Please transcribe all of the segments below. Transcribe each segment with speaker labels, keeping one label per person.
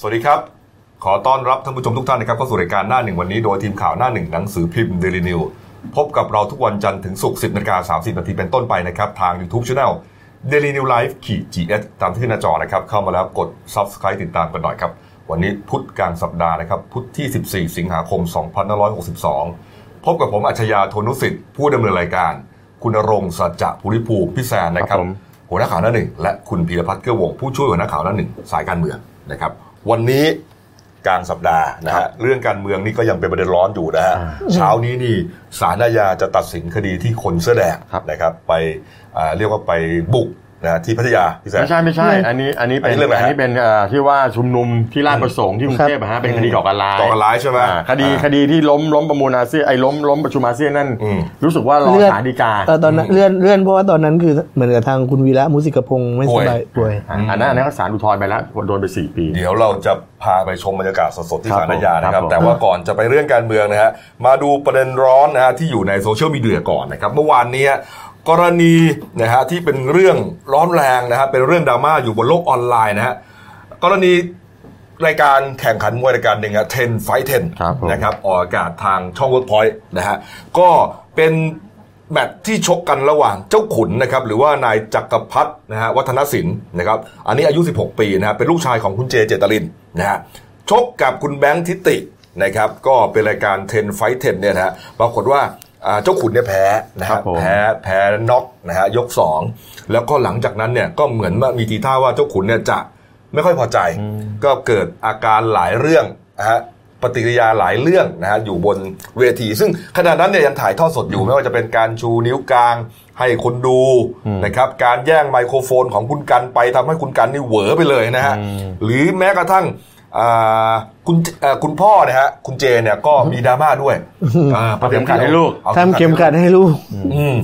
Speaker 1: สวัสดีครับ ขอต้อนรับท่านผู้ชมทุกท่านนะครับเข้าสู่รายการหน้าหนึ่งวันนี้โดยทีมข่าวหน้าหนึ่งหนังสือพิมพ์เดลินิวพบกับเราทุกวันจันทร์ถึงศุกร์10นาฬิกา30นาทีเป็นต้นไปนะครับ ทาง YouTube Channel Daily New Life ขีด GS ตามที่ขึ้นหน้าจอนะครับ เข้ามาแล้วกด Subscribe ติดตามกันหน่อยครับ วันนี้พุธกลางสัปดาห์นะครับ พุธที่ 14 สิงหาคม 2562 พบกับผมอัจฉริยะโทนุสิทธิ์ผู้ดำเนินรายการ คุณณรงค์สัจจะภูริภูมิพิแซนนะครั
Speaker 2: ครับบผม
Speaker 1: หัวหน้าข่าวหน้าหนึ่งและคุณพีรพัฒน์เกื้อวงผู้ช่วยหัวหน้าข่าวหน้าหนึ่งสายการเมืองนะครับ วันนี้กลางสัปดาห์นะฮะเรื่องการเมืองนี่ก็ยังเป็นประเด็นร้อนอยู่นะฮะ
Speaker 2: อ่า
Speaker 1: เช้านี้นี่ศาลอาญาจะตัดสินคดีที่คนเสื้อแดง
Speaker 2: ครับ
Speaker 1: นะครับ ไปอ่าเรียกว่าไปบุก นะที่พัทยาพี่แซม
Speaker 2: ไม่ใช่ไม่ใช่ อันนี้อันนี้เป็น
Speaker 1: อันนี้เรื่องอะไรฮะ
Speaker 2: อันนี้เป็นเอ่อที่ว่าชุมนุมที่ราชประสงค์ที่กรุงเทพอะฮะเป็นคดีก่อการร้าย
Speaker 1: ก่อการร้ายใช่ไหม
Speaker 2: อ่าคดี
Speaker 1: อ่า
Speaker 2: คดีที่ล้มล้มประมูลอาเซียนไอ้ล้มล้มประชุมอาเซียนนั่น
Speaker 1: อืม
Speaker 2: รู้สึกว่ารอ
Speaker 3: เลื่อน
Speaker 2: ศาลฎีกา
Speaker 3: เออตอนนั้นเลื่อนเลื่อนเพราะว่าตอนนั้นคือเหมือนกับทางคุณวีระมุสิกพงศ์ไม่สบายป่วย
Speaker 2: อ่าอันนั้นอันนั้นก็ศาลอุทธรณ์ไปแล้วโดนไปสี่ปี
Speaker 1: เดี๋ยวเราจะพาไปชมบรรยากาศสดๆที่
Speaker 2: ครับ
Speaker 1: ศาลอาญานะค
Speaker 2: ครั
Speaker 1: รับ
Speaker 2: บผม
Speaker 1: แต่ว่าก่อนจะไปเรื่องการเมืองนะฮะมาดูประเด็นร้อนนะฮะที่อยู่ในโซเชียลมีเดียก่อนนะครับเมื่อวานเนี้ย กรณีนะฮะที่เป็นเรื่องร้อนแรงนะฮะเป็นเรื่องดราม่าอยู่บนโลกออนไลน์นะฮะกรณีรายการแข่งขันมวยรายการหนึ่งอะ10 Fight
Speaker 2: ครับผม
Speaker 1: 10นะครับออกอากาศทางช่อง Workpoint นะฮะก็เป็นแมตช์ที่ชกกันระหว่างเจ้าขุนนะครับหรือว่านายจักรพัฒนะฮะวัฒนศิลป์นะครับอันนี้อายุ 16 ปีนะฮะเป็นลูกชายของคุณเจเจตลินนะฮะชกกับคุณแบงค์ทิตินะครับก็เป็นรายการ10 Fight 10เนี่ยนะฮะปรากฏว่าอ่า เจ้าขุนเนี่ยแพ้นะ
Speaker 2: ครั
Speaker 1: ฮะ
Speaker 2: บผม
Speaker 1: แพ้แพ้น็อกนะฮะยก 2 แล้วก็หลังจากนั้นเนี่ยก็เหมือนว่ามีทีท่าว่าเจ้าขุนเนี่ยจะไม่ค่อยพอใจ ก็เกิดอาการหลายเรื่องนะฮะปฏิกิริยาหลายเรื่องนะฮะอยู่บนเวที ซึ่งขณะนั้นเนี่ยยังถ่ายทอดสดอยู่ไม่ว่าจะเป็นการชูนิ้วกลางให้คนดูนะครับการแย่งไมโครโฟนของคุณกันไปทำให้คุณกันนี่เหวอไปเลยนะฮะ
Speaker 2: อืม
Speaker 1: หรือแม้กระทั่งอ่า คุณเอ่อคุณพ่อเนี่ยฮะคุณเจเนี่ยก็มีดราม่าด้วยอ่า
Speaker 2: เอาเข็มขัดให้ลูก
Speaker 1: อา
Speaker 3: ทำเข็มขัดให้ลูก
Speaker 1: อืม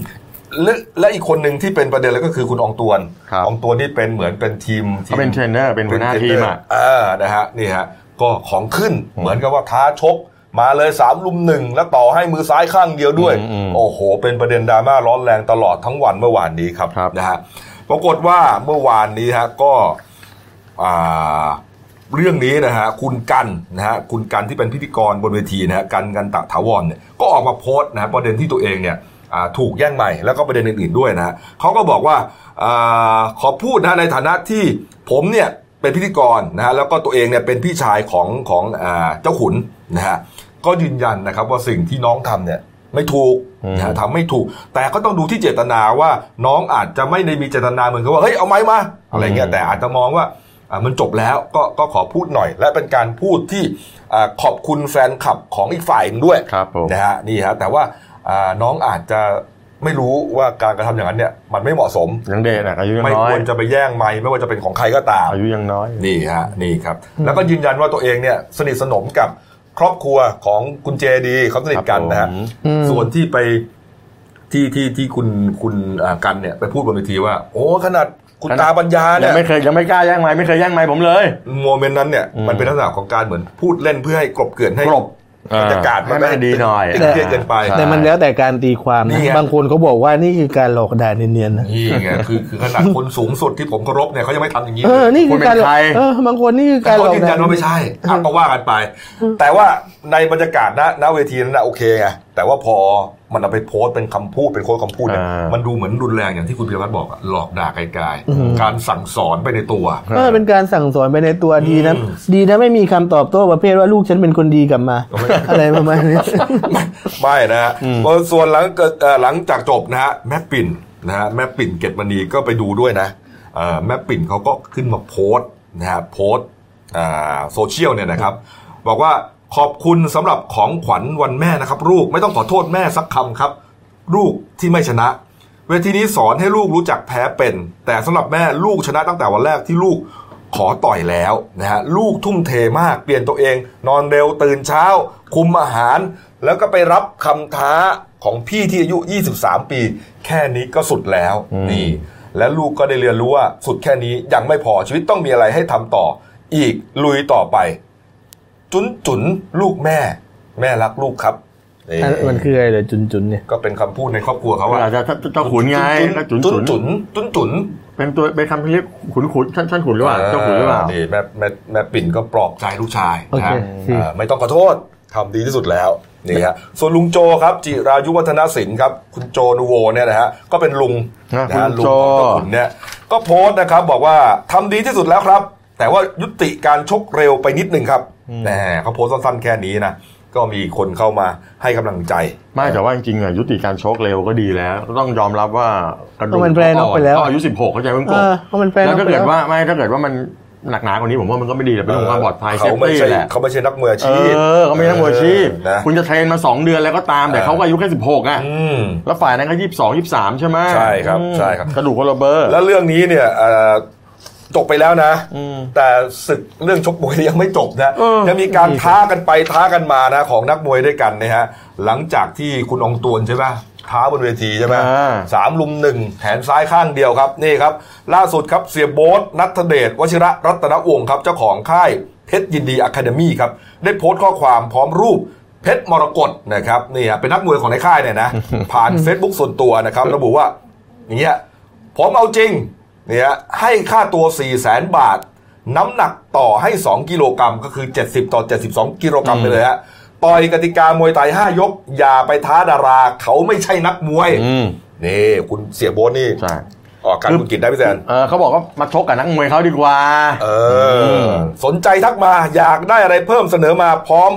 Speaker 1: และและอีกคนหนึ่งที่เป็นประเด็นเลยก็คือคุณอองตวน
Speaker 2: ครับ
Speaker 1: อองตวนที่เป็นเหมือนเป็นทีมที
Speaker 2: เขาเป็นเทรนเนอร์เป็นหัวหน้าทีมอะ
Speaker 1: เอ่านะฮะนี่ฮะก็ของขึ้นเหมือนกับว่าท้าชก มาเลยสามรุมหนึ่งแล้วต่อให้มือซ้ายข้างเดียวด้วย
Speaker 2: อืมอืม
Speaker 1: โอ้โห เป็นประเด็นดราม่าร้อนแรงตลอดทั้งวันเมื่อวานนี้ครับ
Speaker 2: ครับ
Speaker 1: นะฮะปรากฏว่าเมื่อวานนี้ฮะก็อ่า เรื่องนี้นะฮะคุณกันต์นะฮะคุณกันต์ที่เป็นพิธีกรบนเวทีนะฮะกันต์กันตถาวรเนี่ยก็ออกมาโพสต์นะฮะประเด็นที่ตัวเองเนี่ยอ่าถูกแย่งไมค์แล้วก็ประเด็นอื่นๆด้วยนะฮะเขาก็บอกว่าอาขอพูดนะฮะในฐานะที่ผมเนี่ยเป็นพิธีกรนะฮะแล้วก็ตัวเองเนี่ยเป็นพี่ชายของของอาเจ้าขุนนะฮะก็ยืนยันนะครับว่าสิ่งที่น้องทำเนี่ยไม่ถูกนะฮะทำไม่ถูก แต่ก็ต้องดูที่เจตนาว่าน้องอาจจะไม่ได้มีเจตนาเหมือนกับว่าเฮ้ยเอาไม้มาอะไรเงี้ยแต่อาจจะมองว่าอ่า มันจบแล้วก็ก็ขอพูดหน่อย และเป็นการพูดที่อ่าขอบคุณแฟนคลับของอีกฝ่ายหนึ่งด้วย
Speaker 2: ครับผม
Speaker 1: นะฮะนี่ฮะแต่ว่าอ่าน้องอาจจะไม่รู้ว่าการกระทำอย่างนั้นเนี่ยมันไม่เหมาะสม
Speaker 2: ยังเด็กอะอายุยัง
Speaker 1: ไม่
Speaker 2: น้อ
Speaker 1: ค
Speaker 2: ยว
Speaker 1: รจะไปแย่งไม้ไม่ว่าจะเป็นของใครก็ตาม
Speaker 2: อายุยังน้อย
Speaker 1: นี่ฮะนี่ครับ แล้วก็ยืนยันว่าตัวเองเนี่ยสนิทสนมกับครอบครัวของคุณเจดีเขาสนิทกันนะฮะ
Speaker 2: ครับผม
Speaker 3: อืม
Speaker 1: ส่วนที่ไปที่ที่ที่คุณคุณอ่ากันเนี่ยไปพูดบนเวทีว่า โอ้ขนาด คุณ
Speaker 2: ขนาด
Speaker 1: ตาปัญญา
Speaker 2: ยั
Speaker 1: เนี่
Speaker 2: ง
Speaker 1: ย
Speaker 2: ไม่เคยยังไม่กล้าแย่งไม้ไม่เคยแย่งไม้ผมเลย
Speaker 1: โมเมนต์นั้นเนี่ย
Speaker 2: อืม
Speaker 1: มันเป็นลักษณะของการเหมือนพูดเล่นเพื่อให้กลบเกลื่อนให้
Speaker 2: กลบ
Speaker 1: บรรยากาศ
Speaker 2: ให้มันดีหน่อย
Speaker 1: ตึงเครียดเกินไป
Speaker 2: ใช่
Speaker 3: แต่มันแล้วแต่การตีความ
Speaker 1: นี่
Speaker 3: นะ
Speaker 1: ไง
Speaker 3: บางคนเขาบอกว่านี่คือการหลอกด่าเนียนๆนะ
Speaker 1: นี่ไงคือคือขนาดคนสูงสุดที่ผมเคารพเนี่ยเขายังไม่ทำอย่างนี้
Speaker 3: เออนี่คือการหลอก
Speaker 2: คุณเป็นใคร
Speaker 3: เออบางคนนี่คือ
Speaker 1: แต่
Speaker 3: การหล
Speaker 1: เขา
Speaker 3: อก
Speaker 1: ยืนยันว่าไม่ใช่อะก็ว่ากันไป แต่ว่าในบรรยากาศณณเวทีนั้นนะโอเคไงแต่ว่าพอ มันเอาไปโพสต์เป็นคำพูดเป็นโค้ดคำพูดเนี่ย
Speaker 2: อ่ามั
Speaker 1: มันดูเหมือนรุนแรงอย่างที่คุณพิรวัตรบอกอะหลอกด่าไกลๆการสั่งสอนไปในตัว
Speaker 3: เออเป็นการสั่งสอนไปในตัวดีนะ
Speaker 1: อืม
Speaker 3: ดีนะไม่มีคำตอบโต้ประเภทว่าลูกฉันเป็นคนดีกลับมา อะไรประมาณนี้
Speaker 1: ไม่ไม่นะฮะส่วนหลังเกิดเอ่อหลังจากจบนะฮะแม่ปิ่นนะฮะแม่ปิ่นเกตมณีก็ไปดูด้วยนะเอ่อแม่ปิ่นเขาก็ขึ้นมาโพสต์นะฮะโพสต์อ่าโซเชียลเนี่ยนะครับ บอกว่า ขอบคุณสำหรับของขวัญวันแม่นะครับ ลูกไม่ต้องขอโทษแม่สักคำครับ ลูกที่ไม่ชนะ เวทีนี้สอนให้ลูกรู้จักแพ้เป็น แต่สำหรับแม่ลูกชนะตั้งแต่วันแรกที่ลูกขอต่อยแล้วนะฮะลูกทุ่มเทมากเปลี่ยนตัวเอง นอนเร็วตื่นเช้า คุมอาหาร แล้วก็ไปรับคำท้าของพี่ที่อายุ 23 ปี แค่นี้ก็สุดแล้ว
Speaker 2: อืม
Speaker 1: นี่ และลูกก็ได้เรียนรู้ว่าสุดแค่นี้ยังไม่พอชีวิตต้องมีอะไรให้ทำต่อ อีกลุยต่อไป จุนจุนลูกแม่ แม่รักลูกครับนี่
Speaker 3: อันมันคืออะไรเดี๋ยวจุนจุนๆเนี่ย
Speaker 1: ก็เป็นคำพูดในครอบครัวเขาว่า
Speaker 2: อาจจะเจ้าขุนไงก็จุน
Speaker 1: จุน
Speaker 2: จุน
Speaker 1: จุนจุนจุน
Speaker 2: เป็นตัวเป็นคำที่เรียกขุนขุนท่านท่านขุนหรือเปล่าเจ้าขุนหรือเปล่า
Speaker 1: นี่แม่แม่แม่ปิ่นก็ปลอบใจลูกชาย
Speaker 3: โอ
Speaker 1: นะ
Speaker 3: เค
Speaker 1: ฮะ
Speaker 3: สิ
Speaker 1: อ่าไม่ต้องขอโทษทำดีที่สุดแล้วนี่ฮะส่วนลุงโจครับจิรายุวัฒนศิลป์ครับคุณโจนูโวเนี่ยนะฮะก็เป็นลุง
Speaker 2: นะ
Speaker 1: นะฮะ
Speaker 2: คุณ
Speaker 1: ลุง
Speaker 2: โจ
Speaker 1: ของเจ้าขุนเนี่ยก็โพสต์นะครับบอกว่าทำดีที่สุดแล้วครับ แต่ว่ายุติการชกเร็วไปนิดนึงครับ แหมเขาโพสต์สั้นๆแค่นี้นะก็มีคนเข้ามาให้กำลังใจ
Speaker 2: ไม่แต่ว่าจริงๆอะยุติการชกเร็วก็ดีแล้วก็ต้องยอมรับว่ากระดู
Speaker 3: ก็
Speaker 2: ก
Speaker 3: มันแปรน็อกไปแล้ว
Speaker 2: ก็อายุ16เข้าใจเพิ่งก
Speaker 3: เอบอเพราะมันแปล
Speaker 2: แล้วถ้า
Speaker 3: ไป
Speaker 2: เกิด
Speaker 3: แล้ว
Speaker 2: ว่าไม่ถ้าเกิดว่ามันหนักหนากว่านี้ผมว่ามันก็ไม่ดีแต่เป็นเรื่องของความปลอดภัยเซ
Speaker 1: เขา
Speaker 2: ฟ
Speaker 1: ไม่
Speaker 2: ตี้
Speaker 1: ใช่
Speaker 2: แหละ
Speaker 1: เขาไม่ใช่นักมวยอา
Speaker 2: เอ
Speaker 1: ชีพ
Speaker 2: อเขาไม่ใช่นักมวยอาชีพ
Speaker 1: นะ
Speaker 2: คุณจะเทรนมา 2 เดือนแล้วก็ตามแต่
Speaker 1: เออ
Speaker 2: เขาก็อายุแค่16อะ
Speaker 1: อืม
Speaker 2: แล้วฝ่ายนั้นก็ยี่สิบสองยี่สิบสามใช่ไหม
Speaker 1: ใช่ครับ
Speaker 2: อืม
Speaker 1: ใช่ครับ
Speaker 2: กระดูกคนละเบอร์
Speaker 1: แล้วเรื่องนี้เนี่ยเอ่อ จบไปแล้วนะ
Speaker 2: อืม
Speaker 1: แต่ศึกเรื่องชกมวยยังไม่จบนะ
Speaker 2: เออ
Speaker 1: ยังมีการท้ากันไปท้ากันมานะของนักมวยด้วยกันนะฮะหลังจากที่คุณอองตวนใช่ไหมท้าบนเวทีใช่ไหม
Speaker 2: อ่า
Speaker 1: สามลุมหนึ่งแขนซ้ายข้างเดียวครับนี่ครับ ล่าสุดครับเสียโบ๊ทนัทเดชวชิระรัตนวงศ์ครับเจ้าของค่ายเพชรยินดีอะคาเดมี่ครับได้โพสต์ข้อความพร้อมรูปเพชรมรกตนะครับนี่ฮะเป็นนักมวยของในค่ายเนี่ยนะผ่าน Facebook ส่วนตัวนะครับระบุว่าอย่างเงี้ยผมเอาจริง เนี่ยให้ค่าตัว4 0 0แสนบาท น้ำหนักต่อให้ 2 กิโลกรัมก็คือ 70 ต่อ 72 กิโลกรัมไปเลยฮะต่อยกติกามวยไทย5ยก อย่าไปท้าดารา เขาไม่ใช่นักมวย
Speaker 2: อืม
Speaker 1: นี่คุณเสียโบทนี่
Speaker 2: ใช่
Speaker 1: ออกการคุณกิจได้พี่แซน
Speaker 2: เออเขาบอกว่ามาชกกับนักมวยเขาดีกว่า
Speaker 1: เออ
Speaker 2: ม
Speaker 1: สนใจทักมาอยากได้อะไรเพิ่มเสนอมาพร้อม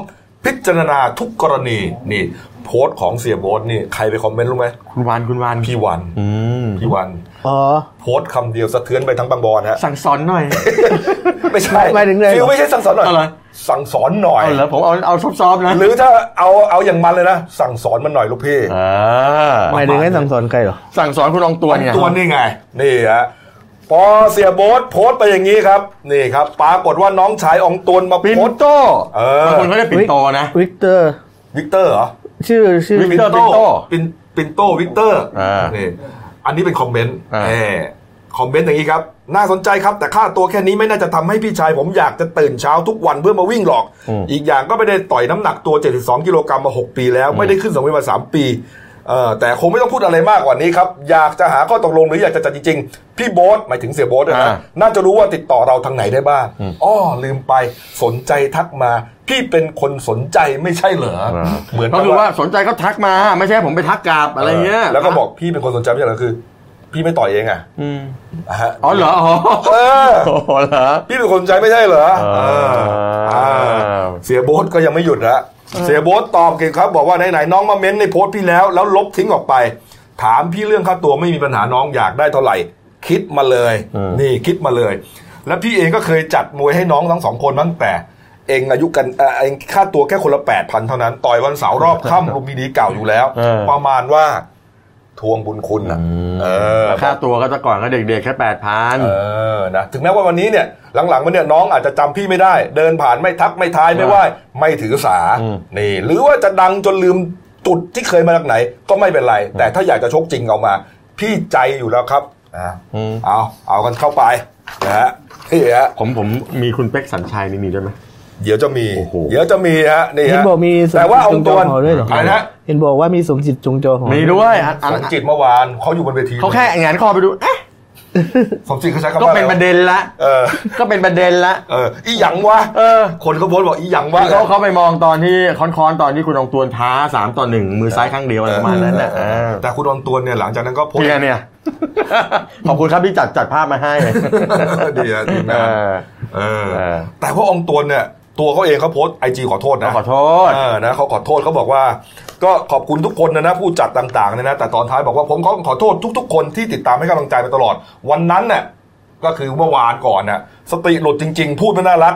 Speaker 1: พิจารณาทุกกรณีนี่ โพสต์ของเสียโบทนี่ใครไปคอมเมนต์รู้ไหม
Speaker 2: คุณวานคุณวาน
Speaker 1: พี่วัน
Speaker 2: อืม
Speaker 1: พี่วัน
Speaker 3: อ๋อ
Speaker 1: โพสต์คำเดียวสะเทือนไปทั้งบางบอนฮะ
Speaker 2: สั่งสอนหน่อย
Speaker 1: ไม่ใช่
Speaker 3: หมายถึงไง
Speaker 1: ฟิลไม่ใช่สั่งสอนหน่อย
Speaker 2: เอาเหรอ
Speaker 1: สั่งสอนหน่อย
Speaker 2: เอาเหรอผมเอาเอาซอฟๆนะ
Speaker 1: หรือถ้าเอาเอาอย่างมันเลยนะสั่งสอนมันหน่อยลูกพี่
Speaker 2: อ่า
Speaker 3: หมายถึงให้สั่งสอนใครเหรอ
Speaker 2: สั่งสอนคุณอองตัวเนี่ย
Speaker 1: ตัวนี่ไงนี่ฮะพอเสียโบ๊ทโพสต์ไปอย่างนี้ครับ นี่ครับปรากฏว่าน้องชายอองตวนมา
Speaker 2: ปิน
Speaker 1: โพสต์
Speaker 2: โต
Speaker 1: เออ
Speaker 2: บางคนเขาเรียกปินโตนะ
Speaker 3: วิกเตอร์
Speaker 1: วิกเตอร์เหรอ
Speaker 3: ชื่อชื่อ
Speaker 2: วิกเตอร์ปินโต้
Speaker 1: ปินปินโตวิกเตอร์
Speaker 2: อ่า
Speaker 1: นี่อันนี้เป็นคอมเมนต์
Speaker 2: อ่า
Speaker 1: แหมคอมเมนต์อย่างนี้ครับ น่าสนใจครับ แต่ค่าตัวแค่นี้ไม่น่าจะทำให้พี่ชาย ผมอยากจะตื่นเช้าทุกวันเพื่อมาวิ่งหรอก อีกอย่างก็ไม่ได้ต่อยน้ำหนักตัว 72 กิโลกรัมมา 6 ปีแล้ว ไม่ได้ขึ้นสังเวียนมา 3 ปีเอ่อ แต่คงไม่ต้องพูดอะไรมากกว่านี้ครับ อยากจะหาข้อตกลงหรืออยากจะจัดจริงๆ พี่โบ๊ทหมายถึงเสียโบ๊ทด้วยนะ
Speaker 2: อ่า
Speaker 1: น่าจะรู้ว่าติดต่อเราทางไหนได้บ้างอ้อลืมไปสนใจทักมา พี่เป็นคนสนใจไม่ใช่เหรอเหมือน
Speaker 2: ก็
Speaker 1: กับ
Speaker 2: คือว่าสนใจก็ทักมา ไม่ใช่ผมไปทักกลับอะไรเงี้ย
Speaker 1: แล้วก็บอกพี่เป็นคนสนใจไม่ใช่เหรอคือพี่ไม่ต่อยเองอะ
Speaker 2: อืม
Speaker 1: อะฮะ
Speaker 2: อ๋อเหรออ๋อ
Speaker 1: เออ
Speaker 2: โอ้โหเหรอ
Speaker 1: พี่เป็นคนสนใจไม่ใช่เหรอ
Speaker 2: เออ
Speaker 1: เออเสียโบ๊ทก็ยังไม่หยุดละ เสียโบ๊ทตอบเก่งครับ บอกว่าไหนๆน้องมาเม้นในโพสต์พี่แล้ว แล้วลบทิ้งออกไป ถามพี่เรื่องค่าตัวไม่มีปัญหาน้องอยากได้เท่าไหร่ คิดมาเลย นี่คิดมาเลย แล้วพี่เองก็เคยจัดมวยให้น้องทั้งสองคนตั้งแต่ เองอายุกันเอ่อเองค่าตัวแค่คนละแปดพันเท่านั้น ต่อยวันเสาร์รอบค่ำลุมพินีเก่าอยู่แล้ว
Speaker 2: เออ
Speaker 1: ประมาณว่า ทวงบุญคุณนะเออ
Speaker 2: ค่าตัวก็จะก่อนก็เด็กๆแค่แปดพัน
Speaker 1: เออนะถึงแม้ว่าวันนี้เนี่ยหลังๆมันเนี่ยน้องอาจจะจำพี่ไม่ได้ เดินผ่านไม่ทักไม่ทายไม่ไหว้ไม่ถือสา
Speaker 2: อืม
Speaker 1: นี่ หรือว่าจะดังจนลืมจุดที่เคยมาจากไหน ก็ไม่เป็นไร แต่ถ้าอยากจะชกจริงเอามา พี่ใจอยู่แล้วครับอ่า
Speaker 2: อืม
Speaker 1: เอาเอากันเข้าไปนะฮะนี่ฮะ
Speaker 2: ผมผมมีคุณเป็กสัญชัยนี่มีด้วยไหม
Speaker 1: เดี๋ยวจะมี
Speaker 2: โอ้โห
Speaker 1: เดี๋ยวจะมีฮะนี่
Speaker 3: เห็น
Speaker 1: ฮะ
Speaker 3: บอกมีสม
Speaker 1: แต่ว่า
Speaker 3: จิต
Speaker 1: องค์ตัว
Speaker 3: จงจอหอด้วยเหรอ
Speaker 1: อะไรนะ
Speaker 3: เห็นบอกว่ามีสมจิตจงจอหอ
Speaker 2: มีด้วยอันอัน
Speaker 1: สมจิตเมื่อวานเขาอยู่บนเวที
Speaker 2: เขาแค่งานข้อไปดูเอ๊ะ
Speaker 1: สมจิตเขาใช้คำ
Speaker 2: ก็
Speaker 1: ว่า
Speaker 2: เป็นประเด็นละ
Speaker 1: เออ
Speaker 2: ก็เป็นประเด็นละ
Speaker 1: เอออีหยังวะ
Speaker 2: เออ
Speaker 1: คนเขาโพสต์บอกอีหยังวะ
Speaker 2: เขาเขาไปมองตอนที่ค้อนๆตอนที่คุณอองตวนท้าสามต่อหนึ่งมือซ้ายข้างเดียวอะไรประมาณนั้นน่ะ
Speaker 1: เออ
Speaker 2: เออ
Speaker 1: แต่คุณออนตัวเนี่ยหลังจากนั้นก็โพสต์
Speaker 2: เนี่ยเนี่ย ขอบคุณครับที่จัดจัดภาพมาให้
Speaker 1: ดีอะดี
Speaker 2: เอ
Speaker 1: นะ
Speaker 2: อ
Speaker 1: เออ
Speaker 2: เออ
Speaker 1: แต่ว่าองค์ตัวเนี่ย ตัวเขาเองเขาโพสไอจีขอโทษนะ
Speaker 2: ขอโทษ
Speaker 1: เออนะเขาขอโทษเขาบอกว่า ก็ขอบคุณทุกคนนะนะผู้จัดต่างๆเนี่ยนะ แต่ตอนท้ายบอกว่าผมก็ขอโทษทุก ๆ คนที่ติดตามให้กำลังใจมาตลอด วันนั้นเนี่ยก็คือเมื่อวานก่อนน่ะสติหลุดจริง ๆ พูดไม่น่ารัก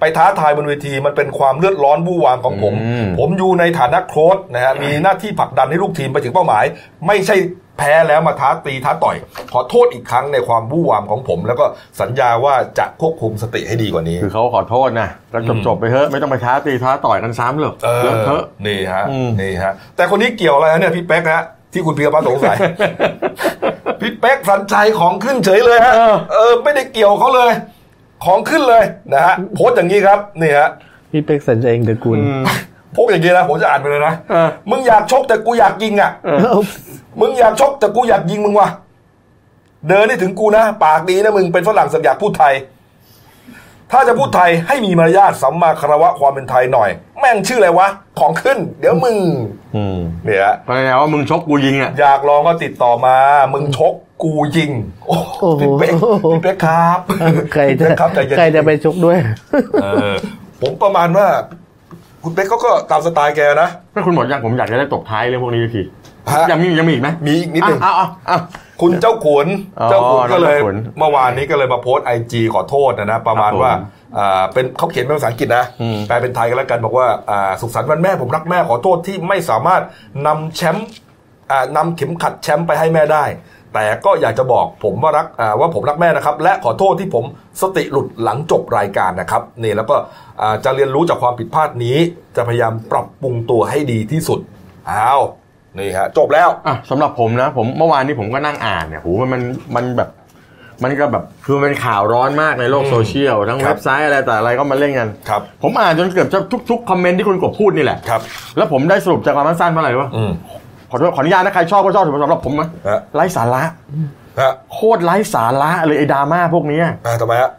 Speaker 1: ไปท้าทายบนเวทีมันเป็นความเลือดร้อนวู่วามของผม
Speaker 2: อืม
Speaker 1: ผมอยู่ในฐานะโค้ชนะฮะมีหน้าที่ผลักดันให้ลูกทีมไปถึงเป้าหมาย ไม่ใช่แพ้แล้วมาท้าตีท้าต่อย ขอโทษอีกครั้งในความวู่วามของผม แล้วก็สัญญาว่าจะควบคุมสติให้ดีกว่านี้
Speaker 2: คือเขาขอโทษนะก็จบจบๆไปเถอะไม่ต้องไปท้าตีท้าต่อยกันซ้ำหรอก
Speaker 1: เอ
Speaker 2: เล
Speaker 1: อ
Speaker 2: อะเทอะ
Speaker 1: นี่ฮะ
Speaker 2: อืม
Speaker 1: นี่ฮะแต่คนนี้เกี่ยวอะไรฮะเนี่ยพี่เป๊กฮะที่คุณพีรพัฒน์สงสัยพี่เป๊กสัญชัยของขึ้นเฉยเลยฮะ
Speaker 2: เออ
Speaker 1: เออไม่ได้เกี่ยวเขาเลย ของขึ้นเลยนะฮะโพสต์อย่างนี้ครับนี่ฮะ
Speaker 3: พี่เป็กสัญชัยเองตระกูล
Speaker 2: อืม
Speaker 1: พบอย่างนี้นะผมจะอ่านไปเลยนะ
Speaker 2: เออ
Speaker 1: มึงอยากชกแต่กูอยากยิงอะมึงอยากชกแต่กูอยากยิงมึงว่ะเดินได้ถึงกูนะ ปากดีนะมึงเป็นฝรั่งสักอยากพูดไทย ถ้าจะพูดไทยให้มีมารยาทสัมมาคารวะความเป็นไทยหน่อย แม่งชื่ออะไรวะ ของขึ้น เดี๋ยวมึง
Speaker 2: อืม
Speaker 1: เนี่ย
Speaker 2: แปลว่ามึงชกกูยิงอะ
Speaker 1: อยากลองก็ติดต่อมา มึงชก กูยิง โอ้โห
Speaker 3: โอ้โห
Speaker 1: พี่เป๊กพี่เป๊กครับ
Speaker 3: ใคร
Speaker 1: พี่
Speaker 3: จะ
Speaker 1: เป๊กครับใจเย็น
Speaker 3: ใครจะไปชกด้วย
Speaker 1: เออผมประมาณว่า คุณเป๊กเขาก็ตามสไตล์แกนะ
Speaker 2: ถ้าคุณหมดยังผมอยากจะได้ตบท้ายเรื่องพวกนี้ที
Speaker 1: ฮะ
Speaker 2: ยังมียังมีอีกไหม
Speaker 1: มีอีกนิดหนึ่ง
Speaker 2: อะอะอะ
Speaker 1: คุณเจ้าขุน
Speaker 2: อ๋อ
Speaker 1: เจ้าขุนก็เลย
Speaker 2: เจ้าขุน
Speaker 1: เมื่อวานนี้ก็เลยมาโพสไอจีขอโทษนะนะประมาณ
Speaker 2: ครับผม
Speaker 1: ว่าอ่าเป็นเขาเขียนเป็นภาษาอังกฤษนะ
Speaker 2: อืม
Speaker 1: แปลเป็นไทยกันแล้วกันบอกว่าอ่าสุขสันต์วันแม่ผมรักแม่ขอโทษที่ไม่สามารถนำแชมป์อ่านำเข็มขัดแชมป์ไปให้แม่ได้ แต่ก็อยากจะบอกผมว่ารักอ่าว่าผมรักแม่นะครับ และขอโทษที่ผมสติหลุดหลังจบรายการนะครับนี่แล้วก็อ่าจะเรียนรู้จากความผิดพลาดนี้ จะพยายามปรับปรุงตัวให้ดีที่สุดอ้าวนี่ฮะจบแล้ว
Speaker 2: อะสำหรับผมนะ ผมเมื่อวานนี้ผมก็นั่งอ่านเนี่ยโหมันมันมันแบบมันก็แบบคือมันเป็นข่าวร้อนมากในโลก
Speaker 1: อืม
Speaker 2: โซเชียลทั้ง
Speaker 1: ครับ
Speaker 2: เว็บไซต์อะไรแต่อะไรก็มาเล่นกัน
Speaker 1: ครับ
Speaker 2: ผมอ่านจนเกือบจะทุกๆคอมเมนต์ที่คุณกบพูดนี่แหละ
Speaker 1: ครับ
Speaker 2: แล้วผมได้สรุปจากความสั้นๆว่าอะไรวะ
Speaker 1: อืม
Speaker 2: ขอโทษขออนุญาตนะใครชอบก็ชอบสำหรับผมนะ
Speaker 1: ฮะ
Speaker 2: ไร้สาระ
Speaker 1: ฮะ
Speaker 2: โคตรไร้สาระเลยไอ้ดราม่าพวกเนี้ย
Speaker 1: อ่าทำไมฮะ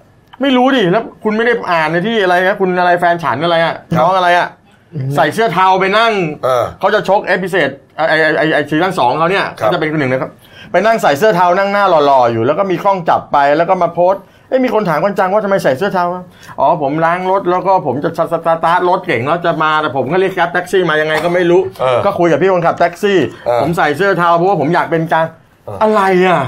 Speaker 2: ไม่รู้ดิแล้วคุณไม่ได้อ่านในที่อะไรนะคุณอะไรแฟนฉันอะไรอะ
Speaker 1: ครับ
Speaker 2: น้องอะไรอะใส่เสื้อเทาไปนั่ง
Speaker 1: เออ
Speaker 2: เขาจะชก episode ไอไอไอไอซีซั่นสองเขาเนี่ย
Speaker 1: ครับ
Speaker 2: เขาจะเป็นคนหนึ่งนะครับไปนั่งใส่เสื้อเทานั่งหน้าหล่อๆอยู่ แล้วก็มีกล้องจับไปแล้วก็มาโพสต์ เอ้ยมีคนถามคนจังว่าทำไมใส่เสื้อเทาอ๋อผมล้างรถแล้วก็ผมจะสตาร์ทรถเก๋งแล้วจะมาแต่ผมก็เรียกแกร็บแท็กซี่มายังไงก็ไม่รู้
Speaker 1: เออ
Speaker 2: ก็คุยกับพี่คนขับแท็กซี่
Speaker 1: เออ
Speaker 2: ผมใส่เสื้อเทาเพราะว่าผมอยากเป็นกลาง
Speaker 1: เอออ
Speaker 2: อะไรอะ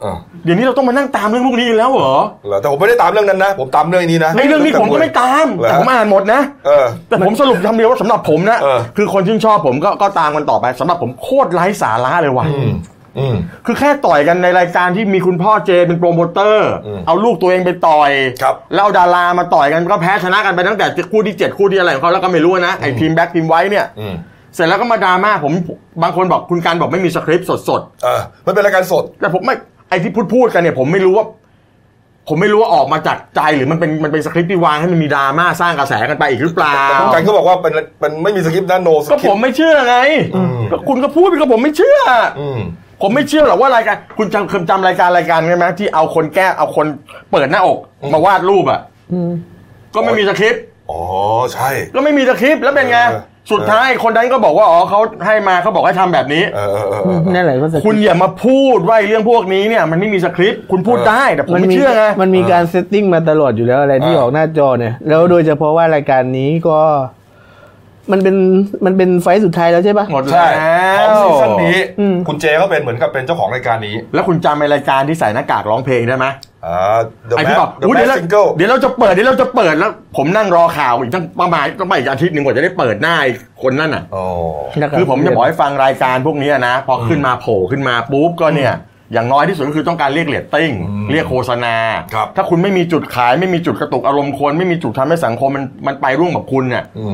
Speaker 1: เออ
Speaker 2: เดี๋ยวนี้เราต้องมานั่งตามเรื่องพวกนี้อีกแล้วเหรอ
Speaker 1: เหรอแต่ผมไม่ได้ตามเรื่องนั้นนะ ผมตามเรื่องนี้นะ
Speaker 2: ในเรื่องนี้ผมก็ไม่ตาม
Speaker 1: เหรอ
Speaker 2: แต่ผมอ่านหมดนะ
Speaker 1: เออ
Speaker 2: แต่ผมสรุปคำเดียวว่าสำหรับผมนะ
Speaker 1: เออ
Speaker 2: คือคนชื่นชอบผมก็ก็ตามกันต่อไปสำหรับผมโคตรไร้สาระเลยว่ะ
Speaker 1: อืมอืม
Speaker 2: คือแค่ต่อยกันในรายการที่มีคุณพ่อเจเป็นโปรโมเตอร์
Speaker 1: อืม
Speaker 2: เอาลูกตัวเองไปต่อย
Speaker 1: ครับ
Speaker 2: แล้วเอาดารามาต่อยกันก็แพ้ชนะกันไปตั้งแต่คู่ที่7คู่ที่อะไรของเขาแล้วก็ไม่รู้นะไอ้ทีม Black ทีม White เนี่ย
Speaker 1: อืม
Speaker 2: เสร็จแล้วก็มาดราม่าผมบางคนบอกคุณการบอกไม่มีสคริปต์สด
Speaker 1: เออมันเป็นรายการสด
Speaker 2: ๆแต่ผมไม่ไอ้ที่พูดพูดกันเนี่ยผมไม่รู้ว่า ผมไม่รู้ว่าออกมาจากใจหรือมันเป็นมันเป็นสคริปต์ที่วางให้มันมีดราม่าสร้างกระแสกันไปอีกหรือเปล่า
Speaker 1: แต่คุณกันเขาบอกว่าเป็นเป็นไม่มีสคริปต์นะโนส
Speaker 2: ก็
Speaker 1: คริ
Speaker 2: ผ
Speaker 1: ป
Speaker 2: ม
Speaker 1: ต์
Speaker 2: ไม่เชื่อไง
Speaker 1: อืม
Speaker 2: ก็คุณก็พูดไปก็ผมไม่เชื่ออ
Speaker 1: อืม
Speaker 2: ผมไม่เชื่อหรอกว่ารายการคุณจำเคยจำรายการรายการใช่ไหมที่เอาคนแก้เอาคนเปิดหน้าอก
Speaker 1: อืม
Speaker 2: มาวาดรูปอะ
Speaker 3: อืม
Speaker 2: ก็ไม่มีสคริปต์
Speaker 1: อ๋อใช่
Speaker 2: ก็ไม่มีสคริปต์แล้วเป็นไง
Speaker 1: เออ
Speaker 2: สุดท้ายคนนั้นก็บอกว่าอ๋อเขาให้มาเขาบอกให้ทำแบบนี้
Speaker 1: เออเออเออเออ
Speaker 3: นั่นแหละก็สคริปต์
Speaker 2: คุณอย่ามาพูดว่าไอ้เรื่องพวกนี้เนี่ย มันไม่มีสคริปต์คุณพูด
Speaker 1: เออ
Speaker 2: ได้แต่ผม
Speaker 3: มัน
Speaker 2: ไม่
Speaker 3: มี
Speaker 2: เชื่อไง
Speaker 3: มันมีการ setting มาตลอดอยู่แล้วอะไรที่
Speaker 1: อ่า
Speaker 3: ออกหน้าจอเนี่ยแล้วโดยเฉพาะว่ารายการนี้ก็ มันเป็นมันเป็นไฟต์สุดท้ายแล้วใช่ปะ
Speaker 2: หมด
Speaker 1: ใช่
Speaker 2: แล้
Speaker 1: ของ
Speaker 2: ว
Speaker 1: ซีซั่นนี้
Speaker 3: อืม
Speaker 1: คุณเจก็เป็นเหมือนกับเป็นเจ้าของรายการนี้
Speaker 2: แล้วคุณจำไอ้รายการที่ใส่หน้ากากร้องเพลงได้ไหม
Speaker 1: อ่า The
Speaker 2: ไอ้ที่
Speaker 1: Mask
Speaker 2: บอก
Speaker 1: The
Speaker 2: อุ๊ยเดี๋ยว
Speaker 1: Mask
Speaker 2: เรา
Speaker 1: Single
Speaker 2: เดี๋ยวเราจะเปิดเดี๋ยวเราจะเปิดแล้วผมนั่งรอข่าวอีกตั้งประมาณต้องไปอีกอาทิตย์หนึ่งกว่าจะได้เปิดหน้าไอ้คนนั่นอะ
Speaker 1: อ๋อ
Speaker 2: คือผมจะบอกให้ฟังรายการพวกนี้นะพอขึ้นมาโผล่ขึ้นมาปุ๊บก็เนี่ยอย่างน้อยที่สุดก็คือต้องการเรียกเรตติ้ง
Speaker 1: อืม
Speaker 2: เรียกโฆษณา
Speaker 1: ครับ
Speaker 2: ถ้าคุณไม่มีจุดขายไม่มีจุดกระตุกอารมณ์คน ไม่มีจุดทำให้สังคมมันมันไปร่วมกับคุณเนี่ย
Speaker 1: อื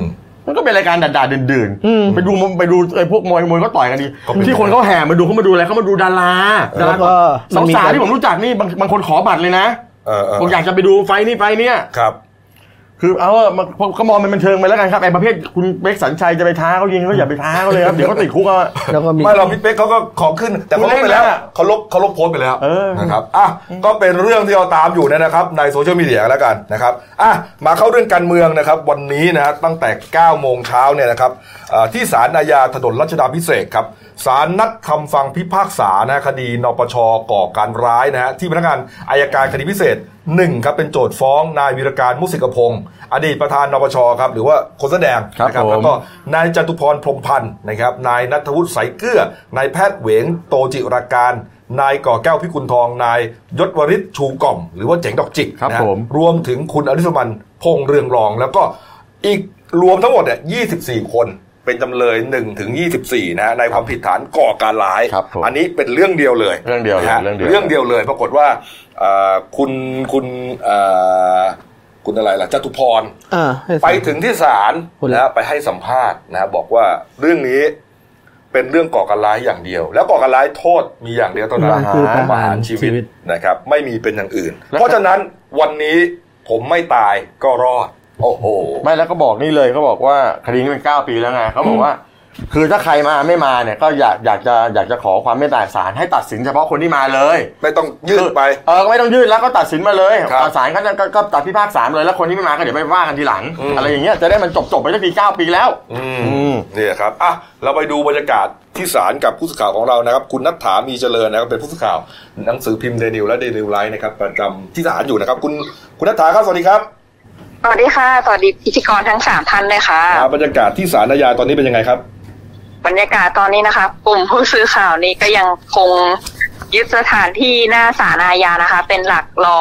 Speaker 1: ม
Speaker 2: มันก็เป็นรายการด่าๆดื่น
Speaker 3: อืม
Speaker 2: ๆไปดูไปดูไอ้พวกมวยมวยเขาต่อยกันดี
Speaker 1: ก็เป็น
Speaker 2: ที่คนเขาแห่มาดูเขามาดูอะไรเขามาดูดาราดา
Speaker 3: แล้
Speaker 2: ราว
Speaker 3: ก็มั
Speaker 2: สานว
Speaker 3: มี
Speaker 2: สาว
Speaker 3: การ
Speaker 2: ที่ผมรู้จักนี่บางบางคนขอบัตรเลยนะ
Speaker 1: เออเออ
Speaker 2: ผมอยากจะไปดูไฟท์นี่ไฟท์เนี่ย
Speaker 1: ครับ
Speaker 2: คือเอาอะมันเขามองเป็นบันเทิงไปแล้วกันครับไอ้ประเภทคุณเบคสันชัยจะไปท้าเขายิงก็อย่าไปท้าเขาเลยครับเดี๋ยวเขาติดคุกเอา
Speaker 3: แล้วก็มี
Speaker 1: ไม่เราพี่เป๊กเขาก็ของขึ้น แต่เขาลบไปแล้ว
Speaker 2: คุณเล่นนะ
Speaker 1: เขาลบเขาลบโพสต์ไปแล้ว
Speaker 2: เออ
Speaker 1: นะครับอะก็เป็นเรื่องที่เราตามอยู่เนยนะครับในโซเชียลมีเดียแล้วกันนะครับอะมาเข้าเรื่องการเมืองนะครับวันนี้นะฮะตั้งแต่9โมงเช้าเนี่ยนะครับอ่าที่ศาลอาญาถนนรัชดาพิเศษกครับ ศาลนัดคำฟังพิพากษานะคดีนปชก่อการร้ายนะฮะที่พนักงานอายการคดีพิเศษหนึ่งครับเป็นโจทย์ฟ้องนายวีรการมุสิกพงศ์อดีตประธานนปชครับหรือว่าคนแสอแดง
Speaker 2: ครับ
Speaker 1: นะ
Speaker 2: ผม
Speaker 1: แล้วก็นายจตุพรพรหมพันธ์นะครับนายนัทวุฒิสายเกลือนายแพทย์เหวงโตจิราการนายก่อแก้วพิกุลทองนายยศวริศชูกล่อม หรือว่าเจ๋งดอกจิก
Speaker 2: ครับ
Speaker 1: นะฮะ
Speaker 2: ผม
Speaker 1: รวมถึงคุณอริสมันพงษ์เรืองรอง แล้วก็อีกรวมทั้งหมดเนี่ย24 คน เป็นจำเลย1ถึง24นะฮะในความผิดฐานก่อการร้าย
Speaker 2: ครับผม
Speaker 1: อันนี้เป็นเรื่องเดียวเลย
Speaker 2: เรื่องเดียวเลย
Speaker 1: นะฮะ
Speaker 2: เรื่องเดียว
Speaker 1: เรื่องเดียวเลย ปรากฏว่าเอ่อคุณคุณเอ่อคุณอะไรล่ะจตุพร
Speaker 3: อ่าให้
Speaker 1: ไปถึงที่ศาล
Speaker 3: พูดแล้ว
Speaker 1: นะไปให้สัมภาษณ์นะบอกว่าเรื่องนี้เป็นเรื่องก่อการร้ายอย่างเดียว แล้วก่อการร้ายโทษมีอย่างเดียวเท่านั้น
Speaker 3: มันคือประ
Speaker 1: ประ
Speaker 3: หา
Speaker 1: หารรชีวิต
Speaker 3: ชีวิต
Speaker 1: นะครับ ไม่มีเป็นอย่างอื่น
Speaker 2: แล้ว
Speaker 1: เพราะฉะนั้นวันนี้ผมไม่ตายก็รอด โอ้โห
Speaker 2: ไม่แล้วก็บอกนี่เลยเขาบอกว่าคดีนี้เป็นเก้าปีแล้วไงเขาบอกว่า คือถ้าใครมาไม่มาเนี่ย ก็อยากอยากจะอยากจะขอความเมตตาศาลให้ตัดสินเฉพาะคนที่มาเลย
Speaker 1: ไม่ต้องยืดไป
Speaker 2: เออก็ไม่ต้องยื่นแล้วก็ตัดสินมาเลย
Speaker 1: ครับ
Speaker 2: ศาลก็ก็ก็ตัดพิพากษาเลยแล้วคนที่ไม่มาก็เดี๋ยวไปว่ากันทีหลัง
Speaker 1: อืม
Speaker 2: อะไรอย่างเงี้ยจะได้มันจบจบๆไปสักทีเก้าปีแล้ว
Speaker 1: อื
Speaker 2: อื
Speaker 1: ม
Speaker 2: ม
Speaker 1: นี่ครับ อะ เราไปดูบรรยากาศที่ศาลกับผู้สื่อข่าวของเรานะครับ คุณนัทถามีเจริญนะครับ เป็นผู้สื่อข่าวหนังสือพิมพ์เดนิวและเดนิวไลท์นะครับประจำที่ศาลอยู่นะครับ คุณ คุณนัทถาครับ สวัสดีครับ
Speaker 4: สวัสดีค่ะ สวัสดีพิธีกรทั้งสามท่านเลยค่ะ
Speaker 1: อ่าบรรยากาศที่ศาลอาญาตอนนี้เป็นยังไงครับ
Speaker 4: บรรยากาศตอนนี้นะคะ กลุ่มผู้สื่อข่าวนี้ก็ยังคงยึดสถานที่หน้าศาลอาญานะคะ เป็นหลักรอ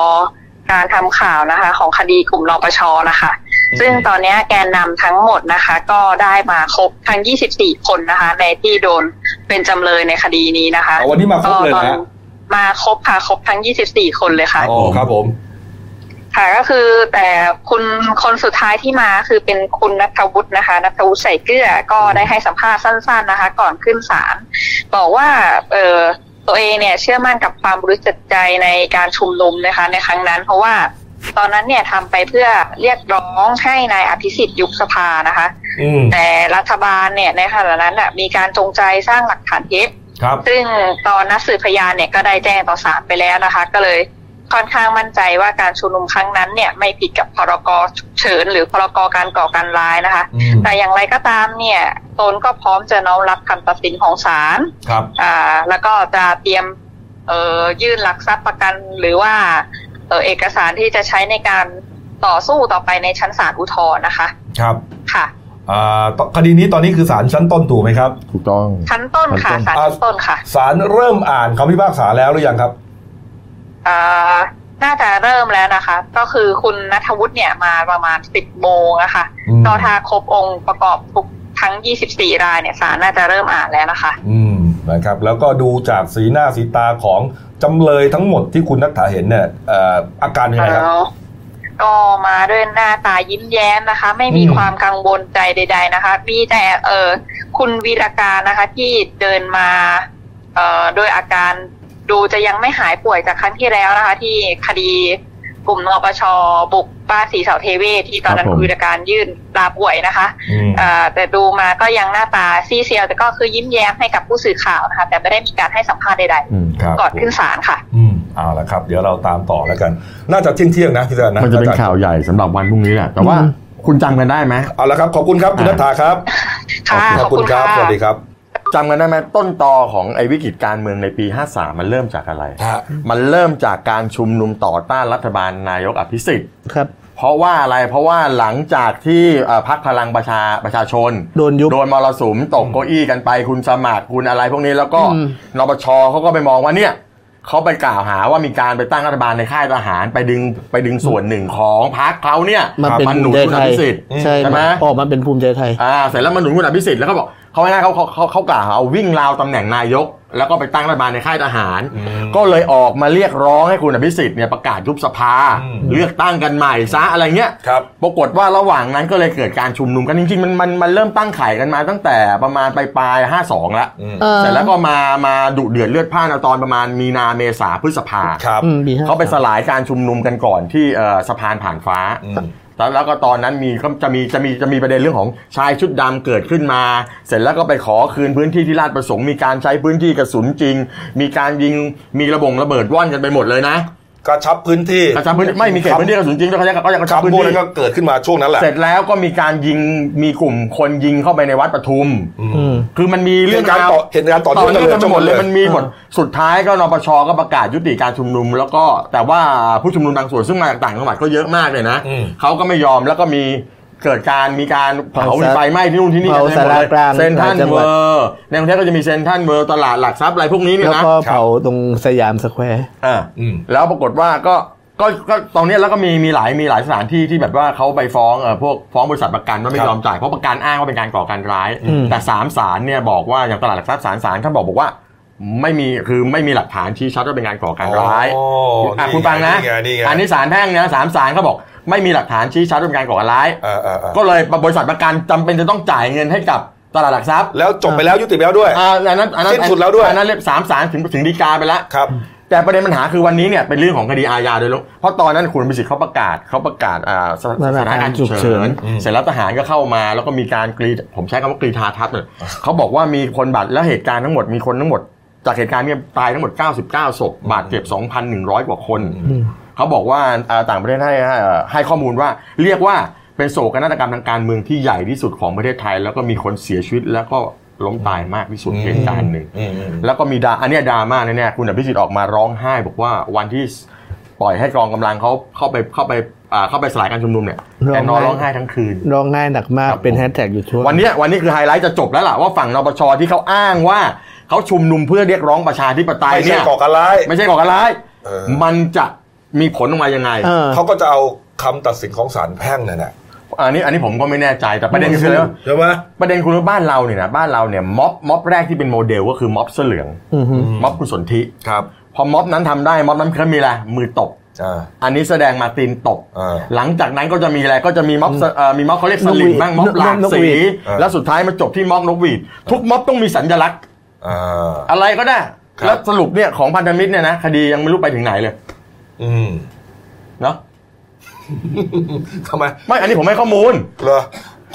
Speaker 4: การทำข่าวนะคะ ของคดีกลุ่มรปชนะคะ
Speaker 1: อืม
Speaker 4: ซึ่งตอนนี้แกนนำทั้งหมดนะคะ ก็ได้มาครบทั้ง 24 คนนะคะ ในที่โดนเป็นจำเลยในคดีนี้นะคะ
Speaker 1: เอาวันนี้มาครบเลยนะฮะ
Speaker 4: ก็ตอนมาครบค่ะครบทั้ง 24 คนเลยค่ะ
Speaker 1: อ๋อครับผม
Speaker 4: ค่ะก็คือแต่คุณคนสุดท้ายที่มาคือเป็นคุณนัทวุฒินะคะนัทวุฒิใส่เกลือก็ได้ให้สัมภาษณ์สั้น ๆนะคะ ก่อนขึ้นศาลบอกว่าเออตัวเองเนี่ยเชื่อมั่นกับความบริสุทธิ์ใจในการชุมนุมนะคะ ในครั้งนั้น เพราะว่าตอนนั้นเนี่ยทำไปเพื่อเรียกร้องให้นายอภิสิทธิ์ยุบสภานะคะ
Speaker 1: อืม
Speaker 4: แต่รัฐบาลเนี่ยในขณะนั้นน่ะมีการจงใจสร้างหลักฐานเท็จ
Speaker 1: ครับ
Speaker 4: ซึ่งตอนนัดสืบพยานเนี่ยก็ได้แจ้งต่อศาลไปแล้วนะคะ ก็เลย ค่อนข้างมั่นใจว่าการชุมนุมครั้งนั้นเนี่ยไม่ผิดกับพรกฉุกเฉินหรือพรกการก่อการร้ายนะคะ
Speaker 1: อืม
Speaker 4: แต่อย่างไรก็ตามเนี่ยตนก็พร้อมจะน้อมรับคำตัดสินของศาล
Speaker 1: ครับ
Speaker 4: อ่าแล้วก็จะเตรียมเอ่อยื่นหลักทรัพย์ประกันหรือว่าเอ่อเอกสารที่จะใช้ในการต่อสู้ต่อไปในชั้นศาลอุทธรณ์นะคะ
Speaker 1: ครับ
Speaker 4: ค่ะ
Speaker 1: อ่าตคดีนี้ตอนนี้คือศาลชั้นต้นถูกไหมครับ
Speaker 2: ถูกต้อง
Speaker 4: ชั้นต้นค่ะ
Speaker 2: ชั้นต้น
Speaker 4: ศาลชั้นต้นค่ะ
Speaker 1: ศาลเริ่มอ่านคำพิพากษาแล้วหรือยังครับ
Speaker 4: อ่า น่าจะเริ่มแล้วนะคะ ก็คือคุณนัทวุฒิเนี่ยมาประมาณสิบโมงอะค่ะ
Speaker 1: อืม
Speaker 4: ก็ถ้าครบองค์ประกอบทุกทั้ง 24 รายเนี่ยศาลน่าจะเริ่มอ่านแล้วนะคะ
Speaker 1: อืมนะครับ แล้วก็ดูจากสีหน้าสีตาของจำเลยทั้งหมดที่คุณนัทถาเห็นเนี่ยเอ่ออาการเป็นยังไงครับ
Speaker 4: แล้วก็มาด้วยหน้าตายิ้มแย้มนะคะ ไม่มี
Speaker 1: อืม
Speaker 4: ความกังวลใจใด ๆ นะคะ มีแต่เออคุณวีรการนะคะ ที่เดินมาเอ่อโดยอาการ ดูจะยังไม่หายป่วยจากครั้งที่แล้วนะคะ ที่คดีกลุ่มนปชบุกบ้านสีเสาเทเวศที่ตอนนั้น
Speaker 2: ครับผม
Speaker 4: คุณวีรการยื่นลาป่วยนะคะ
Speaker 1: อืม
Speaker 4: เอ่อแต่ดูมาก็ยังหน้าตาซีเซียวแต่ก็คือยิ้มแย้มให้กับผู้สื่อข่าวนะคะ แต่ไม่ได้มีการให้สัมภาษณ์ใด
Speaker 2: อืม
Speaker 1: ครับ
Speaker 4: ๆก่อนขึ้นศาลค่ะ
Speaker 1: อืมเอาละครับ เดี๋ยวเราตามต่อแล้วกัน น่าจะเที่ยงเที่ยงๆนะพี่แซนนะ
Speaker 2: มันจะเป็นข่าวใหญ่สำหรับวันพรุ่งนี้แหละแต่ว่า
Speaker 3: อืม
Speaker 2: คุณจำกันได้ไหม
Speaker 1: เอาละครับขอบคุณครับคุณนัทถาครับ
Speaker 4: ค่ะ
Speaker 1: ขอบคุณครับะสวัสดีครับ
Speaker 2: จำกันได้ไหมต้นตอของไอ้วิกฤตการเมืองในปี 53 มันเริ่มจากอะไร
Speaker 1: ฮะ
Speaker 2: มันเริ่มจากการชุมนุมต่อต้านรัฐบาลนายกอภิสิทธิ์
Speaker 3: ครับ
Speaker 2: เพราะว่าอะไรเพราะว่าหลังจากที่เอ่อพรรคพลังประชาประชาชน
Speaker 3: โดนยุบ
Speaker 2: โดนมรสุมตกเก้าอี้กันไปคุณสมัครคุณอะไรพวกนี้แล้วก็
Speaker 3: อืม
Speaker 2: นปชเขาก็ไปมองว่าเนี่ย เขาไปกล่าวหาว่ามีการไปตั้งรัฐบาลในค่ายทหารไปดึงไปดึงส่วนหนึ่งของพรรคเขาเนี่ย
Speaker 3: มาเป็น
Speaker 2: มัน
Speaker 3: ภู
Speaker 2: หนุ
Speaker 3: มิ
Speaker 2: น
Speaker 3: ใจ
Speaker 2: คุณ
Speaker 3: ไท
Speaker 2: อยภิสิทธิ์
Speaker 3: ใช่
Speaker 2: ใช่ไหม
Speaker 3: ออกมาเป็นภูมิใจไทย
Speaker 2: อ่าเสร็จแล้วมันหนุนคุณอภิสิทธิ์แล้วก็บอกเขาไม่ได้เขาเขาเขาเขากล่าวหาเอาวิ่งราวตำแหน่งนายก แล้วก็ไปตั้งรัฐบาลในค่ายทหาร
Speaker 1: อืม
Speaker 2: ก็เลยออกมาเรียกร้องให้คุณอภิสิทธิ์เนี่ยประกาศยุบสภา
Speaker 1: อืม
Speaker 2: เลือกตั้งกันใหม่ซะอะไรเงี้ย
Speaker 1: ครับ
Speaker 2: ปรากฏว่าระหว่างนั้นก็เลยเกิดการชุมนุมกันจริงๆมันมันมันเริ่มตั้งไข่กันมาตั้งแต่ประมาณปลายปลายห้าสองแล้ว
Speaker 1: อืม
Speaker 3: เออ
Speaker 2: เสร็จแล้วก็มามาดุเดือดเลือดพล่านเอาตอนประมาณมีนาเมษาพฤษภา
Speaker 1: ครับ
Speaker 3: อืมปีห้า
Speaker 2: เขาไปสลายการชุมนุมกันก่อนที่เอ่อสะพานผ่านฟ้า
Speaker 1: อืม
Speaker 2: แล้วแล้วก็ตอนนั้นมีก็จะมีจะมีจะมีประเด็นเรื่องของชายชุดดำเกิดขึ้นมา เสร็จแล้วก็ไปขอคืนพื้นที่ที่ราชประสงค์มีการใช้พื้นที่กระสุนจริง มีการยิงมีระบงระเบิดว่อนกันไปหมดเลยนะ
Speaker 1: กระชับพื้นที่
Speaker 2: กระชับพื้นที่ไม่มีเขตพื้นที่กระสุนจริงด้วยเขาจะเขาจะกระชับ
Speaker 1: คำ
Speaker 2: พื้น
Speaker 1: พวก
Speaker 2: ที่
Speaker 1: นั้นก็เกิดขึ้นมาช่วงนั้นแหละ
Speaker 2: เสร็จแล้วก็มีการยิงมีกลุ่มคนยิงเข้าไปในวัดปทุม
Speaker 3: อืม
Speaker 2: คือมันมีเรื่
Speaker 1: เรื่
Speaker 2: อ
Speaker 1: องงการ
Speaker 2: ราว
Speaker 1: ต่อเหตุการณ์ต่อ
Speaker 2: ต่อ
Speaker 1: เนื่อง
Speaker 2: เนื่องกัน
Speaker 1: จ
Speaker 2: ไป
Speaker 1: น
Speaker 2: หมดเลย
Speaker 1: เลย
Speaker 2: มันมีหมดสุดท้ายก็นปชก็ประกาศยุติการชุมนุม แล้วก็แต่ว่าผู้ชุมนุมบางส่วนซึ่งมาจากต่างจังหวัดก็เยอะมากเลยนะ
Speaker 1: อืม
Speaker 2: เขาก็ไม่ยอมแล้วก็มี เกิดการมีการเผา
Speaker 3: เผาสา
Speaker 2: ไฟไหม้ที่นู่นที่นี่
Speaker 3: เผา
Speaker 2: กันไปหมดเลย
Speaker 3: สารกลาง
Speaker 2: เซนทรัล
Speaker 3: หลายจังห
Speaker 2: เว
Speaker 3: วัด
Speaker 2: อร์ในกรุงเทพก็จะมีเซนทรัลเวอร์ตลาดหลักทรัพย์อะไรพวกนี้เนี่ย
Speaker 3: แล้ว
Speaker 2: นะ
Speaker 3: ก็เผาตรงสยามสแควร์
Speaker 2: อ่า
Speaker 1: อืม
Speaker 2: แล้วปรากฏว่าก็ก็ก็ตรงเนี้ยแล้วก็มีมีหลายมีหลายสถานที่ที่แบบว่าเขาไปฟ้องเออพวกฟ้องบริษัทประกันว่าไม่
Speaker 1: ครับ
Speaker 2: ยอมจ่ายเพราะประกันอ้างว่าเป็นการก่อการร้าย
Speaker 3: อืม
Speaker 2: แต่สามศาลเนี่ยบอกว่าอย่างตลาดหลักทรัพย์ศาลศาลท่านบอกบอกว่าไม่มีคือไม่มีหลักฐานชี้ชัดว่าเป็นการก่อการร้าย
Speaker 1: อ๋อ
Speaker 2: อะ
Speaker 1: นี่
Speaker 2: คุณฟังนะ
Speaker 1: นี่ไงนี่ไง
Speaker 2: อันนี้ศาลแพ่งนะสามศาลเขาบอก ไม่มีหลักฐานชี้ชัดว่าเป็นการก่อการร้าย
Speaker 1: เออเออเออ
Speaker 2: ก็เลยบริษัทประกันจำเป็นจะต้องจ่ายเงินให้กับตลาดหลักทรัพย์
Speaker 1: แล้วจบไปแล้วยุติไปแล้วด้วย
Speaker 2: อ่าอันนั้นอันนั้น
Speaker 1: สิ้นสุดแล้วด้วย
Speaker 2: อันนั้นเรียกสามศาลถึงถึงฎีกาไปแล้ว
Speaker 1: ครับ
Speaker 2: แต่ประเด็นปัญหาคือวันนี้เนี่ยเป็นเรื่องของคดีอาญาโดยลงเพราะตอนนั้นคุณพิสิทธิ์เขาประกาศเขาประกาศอ่าสสถานการณ์ฉุกเฉิน
Speaker 1: อืม
Speaker 2: เสร็จแล้วทหารก็เข้ามาแล้วก็มีการกรีดผมใช้คำว่ากรีธาทัพเลยเขาบอกว่ามีคนบาดแล้วเหตุการณ์ทั้งหมดมีคนทั้งหมด จากเหตุการณ์เนี้ตายทั้งหมด 99ศพบาดเจ็บ 2,100 กว่าคน เขาบอกว่าอ่าต่างประเทศให้ให้เอ่อให้ข้อมูลว่าเรียกว่าเป็นโศกนาฏกรรมทางการเมืองที่ใหญ่ที่สุดของประเทศไทย แล้วก็มีคนเสียชีวิตแล้วก็ล้มตายมากที่สุดเหตุการณ์หนึ่ง
Speaker 1: อืมอืม
Speaker 2: แล้วก็มีดราอันเนี้ยดราม่าแน่ๆคุณอภิสิทธิ์ออกมาร้องไห้ บอกว่าวันที่ปล่อยให้กองกำลังเขาเข้าไปเข้าไปอ่าเข้าไปสลายการชุมนุมเนี่ย
Speaker 3: ร้องไห้
Speaker 2: แกนอนร้องไห้ทั้งคืน
Speaker 3: ร้องไห้หนักมาก
Speaker 2: ครับ
Speaker 3: เป็น
Speaker 2: ผม
Speaker 3: แฮชแท็กอยู่ทั่ว
Speaker 2: วันเนี้ยวันนี้คือไฮไลท์จะจบแล้วล่ะว่าฝั่งนปชที่เขาอ้างว่าเขาชุมนุมเพื่อเรียกร้องประชาธิปไตย
Speaker 1: ไม่ใช่
Speaker 2: เนี่ย
Speaker 1: ก่อการร้าย
Speaker 2: ไม่ใช่ก่อการร้าย
Speaker 1: เออ
Speaker 2: มันจะ มีผลออกมายังไง
Speaker 3: เออ
Speaker 1: เขาก็จะเอาคำตัดสินของศาลแพ่งนั่นแหละ
Speaker 2: อันนี้อันนี้ผมก็ไม่แน่ใจแต่ประเด็นคืออะไรวะ
Speaker 1: ใช่ไหม
Speaker 2: ประเด็นคือว่าบ้านเราเนี่ยนะบ้านเราเนี่ยม็อบม็อบแรกที่เป็นโมเดลก็คือม็อบเสื้อเหลือง
Speaker 3: อือฮึ
Speaker 2: ม็อบคุณสนธิ
Speaker 1: ครับ
Speaker 2: พอม็อบนั้นทำได้ม็อบนั้นเขามีอะไรมือตบ
Speaker 1: อ่า
Speaker 2: อันนี้แสดงมาตีนตบ
Speaker 1: อ่า
Speaker 2: หลังจากนั้นก็จะมีอะไรก็จะมีม็อบเอ่อมีม็อบเขาเรียกสลิมบ้างม็อบหลาก
Speaker 3: นกห
Speaker 2: สี
Speaker 3: วีด
Speaker 1: เออ
Speaker 2: แล้วสุดท้ายมาจบที่ม็อบนกหวีดทุกม็อบต้องมีสัญลักษณ์
Speaker 1: อ่า
Speaker 2: อะไรก็ได้
Speaker 1: ครับ
Speaker 2: แล้วสรุปเนี่ยของพันธมิตรเนี่ยนะคดียังไม่รู้ไปถึงไหนเลย
Speaker 1: อืม
Speaker 2: เนาะ
Speaker 1: ทำไม
Speaker 2: ไม่อันนี้ผมให้ข้อมูล
Speaker 1: เหรอ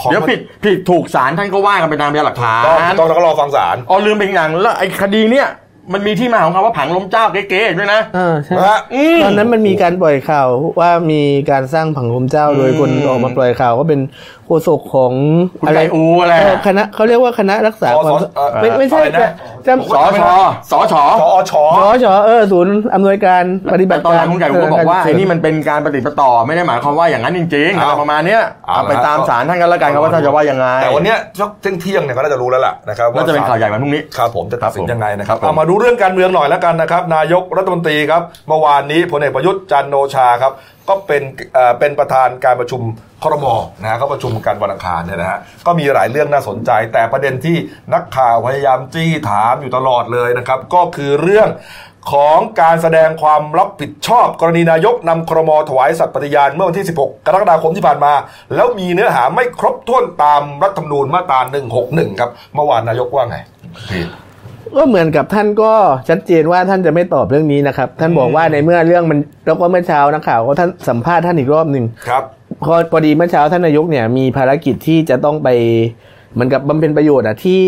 Speaker 1: ของ
Speaker 2: เดี๋ยวผิดผิดถูกศาลท่านก็ว่ากันไปตามพยานหลักฐา
Speaker 1: ต้อง
Speaker 2: น
Speaker 1: ต้องแล้วก็รอฟังศาล
Speaker 2: อ๋อลืมไปอีกอย่างแล้วไอ้คดีเนี่ย มันมีที่มาของคำว่าผังล้มเจ้าเก๋ๆด้วยนะ
Speaker 3: เออใช่
Speaker 1: นะฮะ
Speaker 2: อืม
Speaker 3: ตอนนั้นมันมีการปล่อยข่าวว่ามีการสร้างผังลมเจ้าโดยคน
Speaker 2: อืม
Speaker 3: ออกมาปล่อยข่าวว่าเป็นโฆษกของ
Speaker 2: คุณไก่อูอะไร
Speaker 3: เออคณะเขาเรียกว่าคณะรักษา
Speaker 1: ส
Speaker 3: ความ
Speaker 1: สเอ่อ
Speaker 3: ไม่ไม่ใช่
Speaker 1: อะไรนะ
Speaker 3: จำ
Speaker 2: สอชอสอชอ
Speaker 1: สอช
Speaker 3: สอชอเออศูนย์อำนวยการปฏิบัติ
Speaker 2: ตอนห
Speaker 3: กา
Speaker 2: ลั
Speaker 3: รง
Speaker 2: คุณไก่อูก็บอกว่าไอ้นี่มันเป็นการปฏิบัติต่อไม่ได้หมายความว่าอย่างนั้นจริงๆอะไรประมาณเนี้ยเอาไปตามศาลท่านกันแล้วกันครับว่าท่านจะว่ายังไง
Speaker 1: แต่วันเนี้ยช่วงเที่ยงๆเนี่ยก็น่าจะรู้แล้วล่ะนะครับ
Speaker 2: ว่าจะเป็นข่าวใหญ่วันพรุ่งนี้
Speaker 1: ครับผมจะตัดสินยังไงนะครับ
Speaker 2: ครับผม
Speaker 1: เอามาดูเรื่องการเมืองหน่อยแล้วกันนะครับ นายกรัฐมนตรีครับเมื่อวานนี้พลเอกประยุทธ์จันโอชาครับก็เป็นเป็นประธานการประชุมครมนะฮะเขาประชุมกันวันอังคารเนี่ยนะฮะก็มีหลายเรื่องน่าสนใจ แต่ประเด็นที่นักข่าวพยายามจี้ถามอยู่ตลอดเลยนะครับ ก็คือเรื่องของการแสดงความรับผิดชอบ กรณีนายกนำครมถวายสัตย์ปฏิญาณเมื่อวันที่ 16 กรกฎาคมที่ผ่านมา แล้วมีเนื้อหาไม่ครบถ้วนตามรัฐธรรมนูญมาตรา 161 ครับเมื่อวานนายกว่าไง
Speaker 3: ก็เหมือนกับท่านก็ชัดเจนว่าท่านจะไม่ตอบเรื่องนี้นะครับ ท่านบอกว่าในเมื่อเรื่องมันแล้วก็เมื่อเช้านักข่าวก็ท่านสัมภาษณ์ท่านอีกรอบหนึ่ง
Speaker 1: ครับ
Speaker 3: พอพอดีเมื่อเช้าท่านนายกเนี่ยมีภารกิจที่จะต้องไปเหมือนกับบำเพ็ญประโยชน์อะที่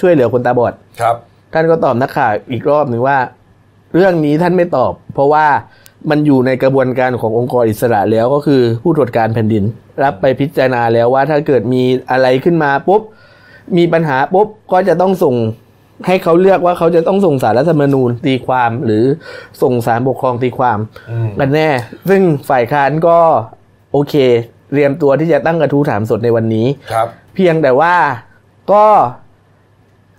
Speaker 3: ช่วยเหลือคนตาบอด
Speaker 1: ครับ
Speaker 3: ท่านก็ตอบนักข่าวอีกรอบหนึ่งว่า เรื่องนี้ท่านไม่ตอบ เพราะว่ามันอยู่ในกระบวนการขององค์กรอิสระแล้วก็คือผู้ตรวจการแผ่นดิน รับไปพิจารณาแล้วว่าถ้าเกิดมีอะไรขึ้นมาปุ๊บมีปัญหาปุ๊บก็จะต้องส่ง ให้เขาเลือกว่าเขาจะต้องส่งสารรัฐธรรมนูญตีความ หรือส่งสารปกครองตีความ
Speaker 1: อืม
Speaker 3: กันแน่ ซึ่งฝ่ายค้านก็โอเค เตรียมตัวที่จะตั้งกระทู้ถามสดในวันนี้
Speaker 1: ครับ
Speaker 3: เพียงแต่ว่าก็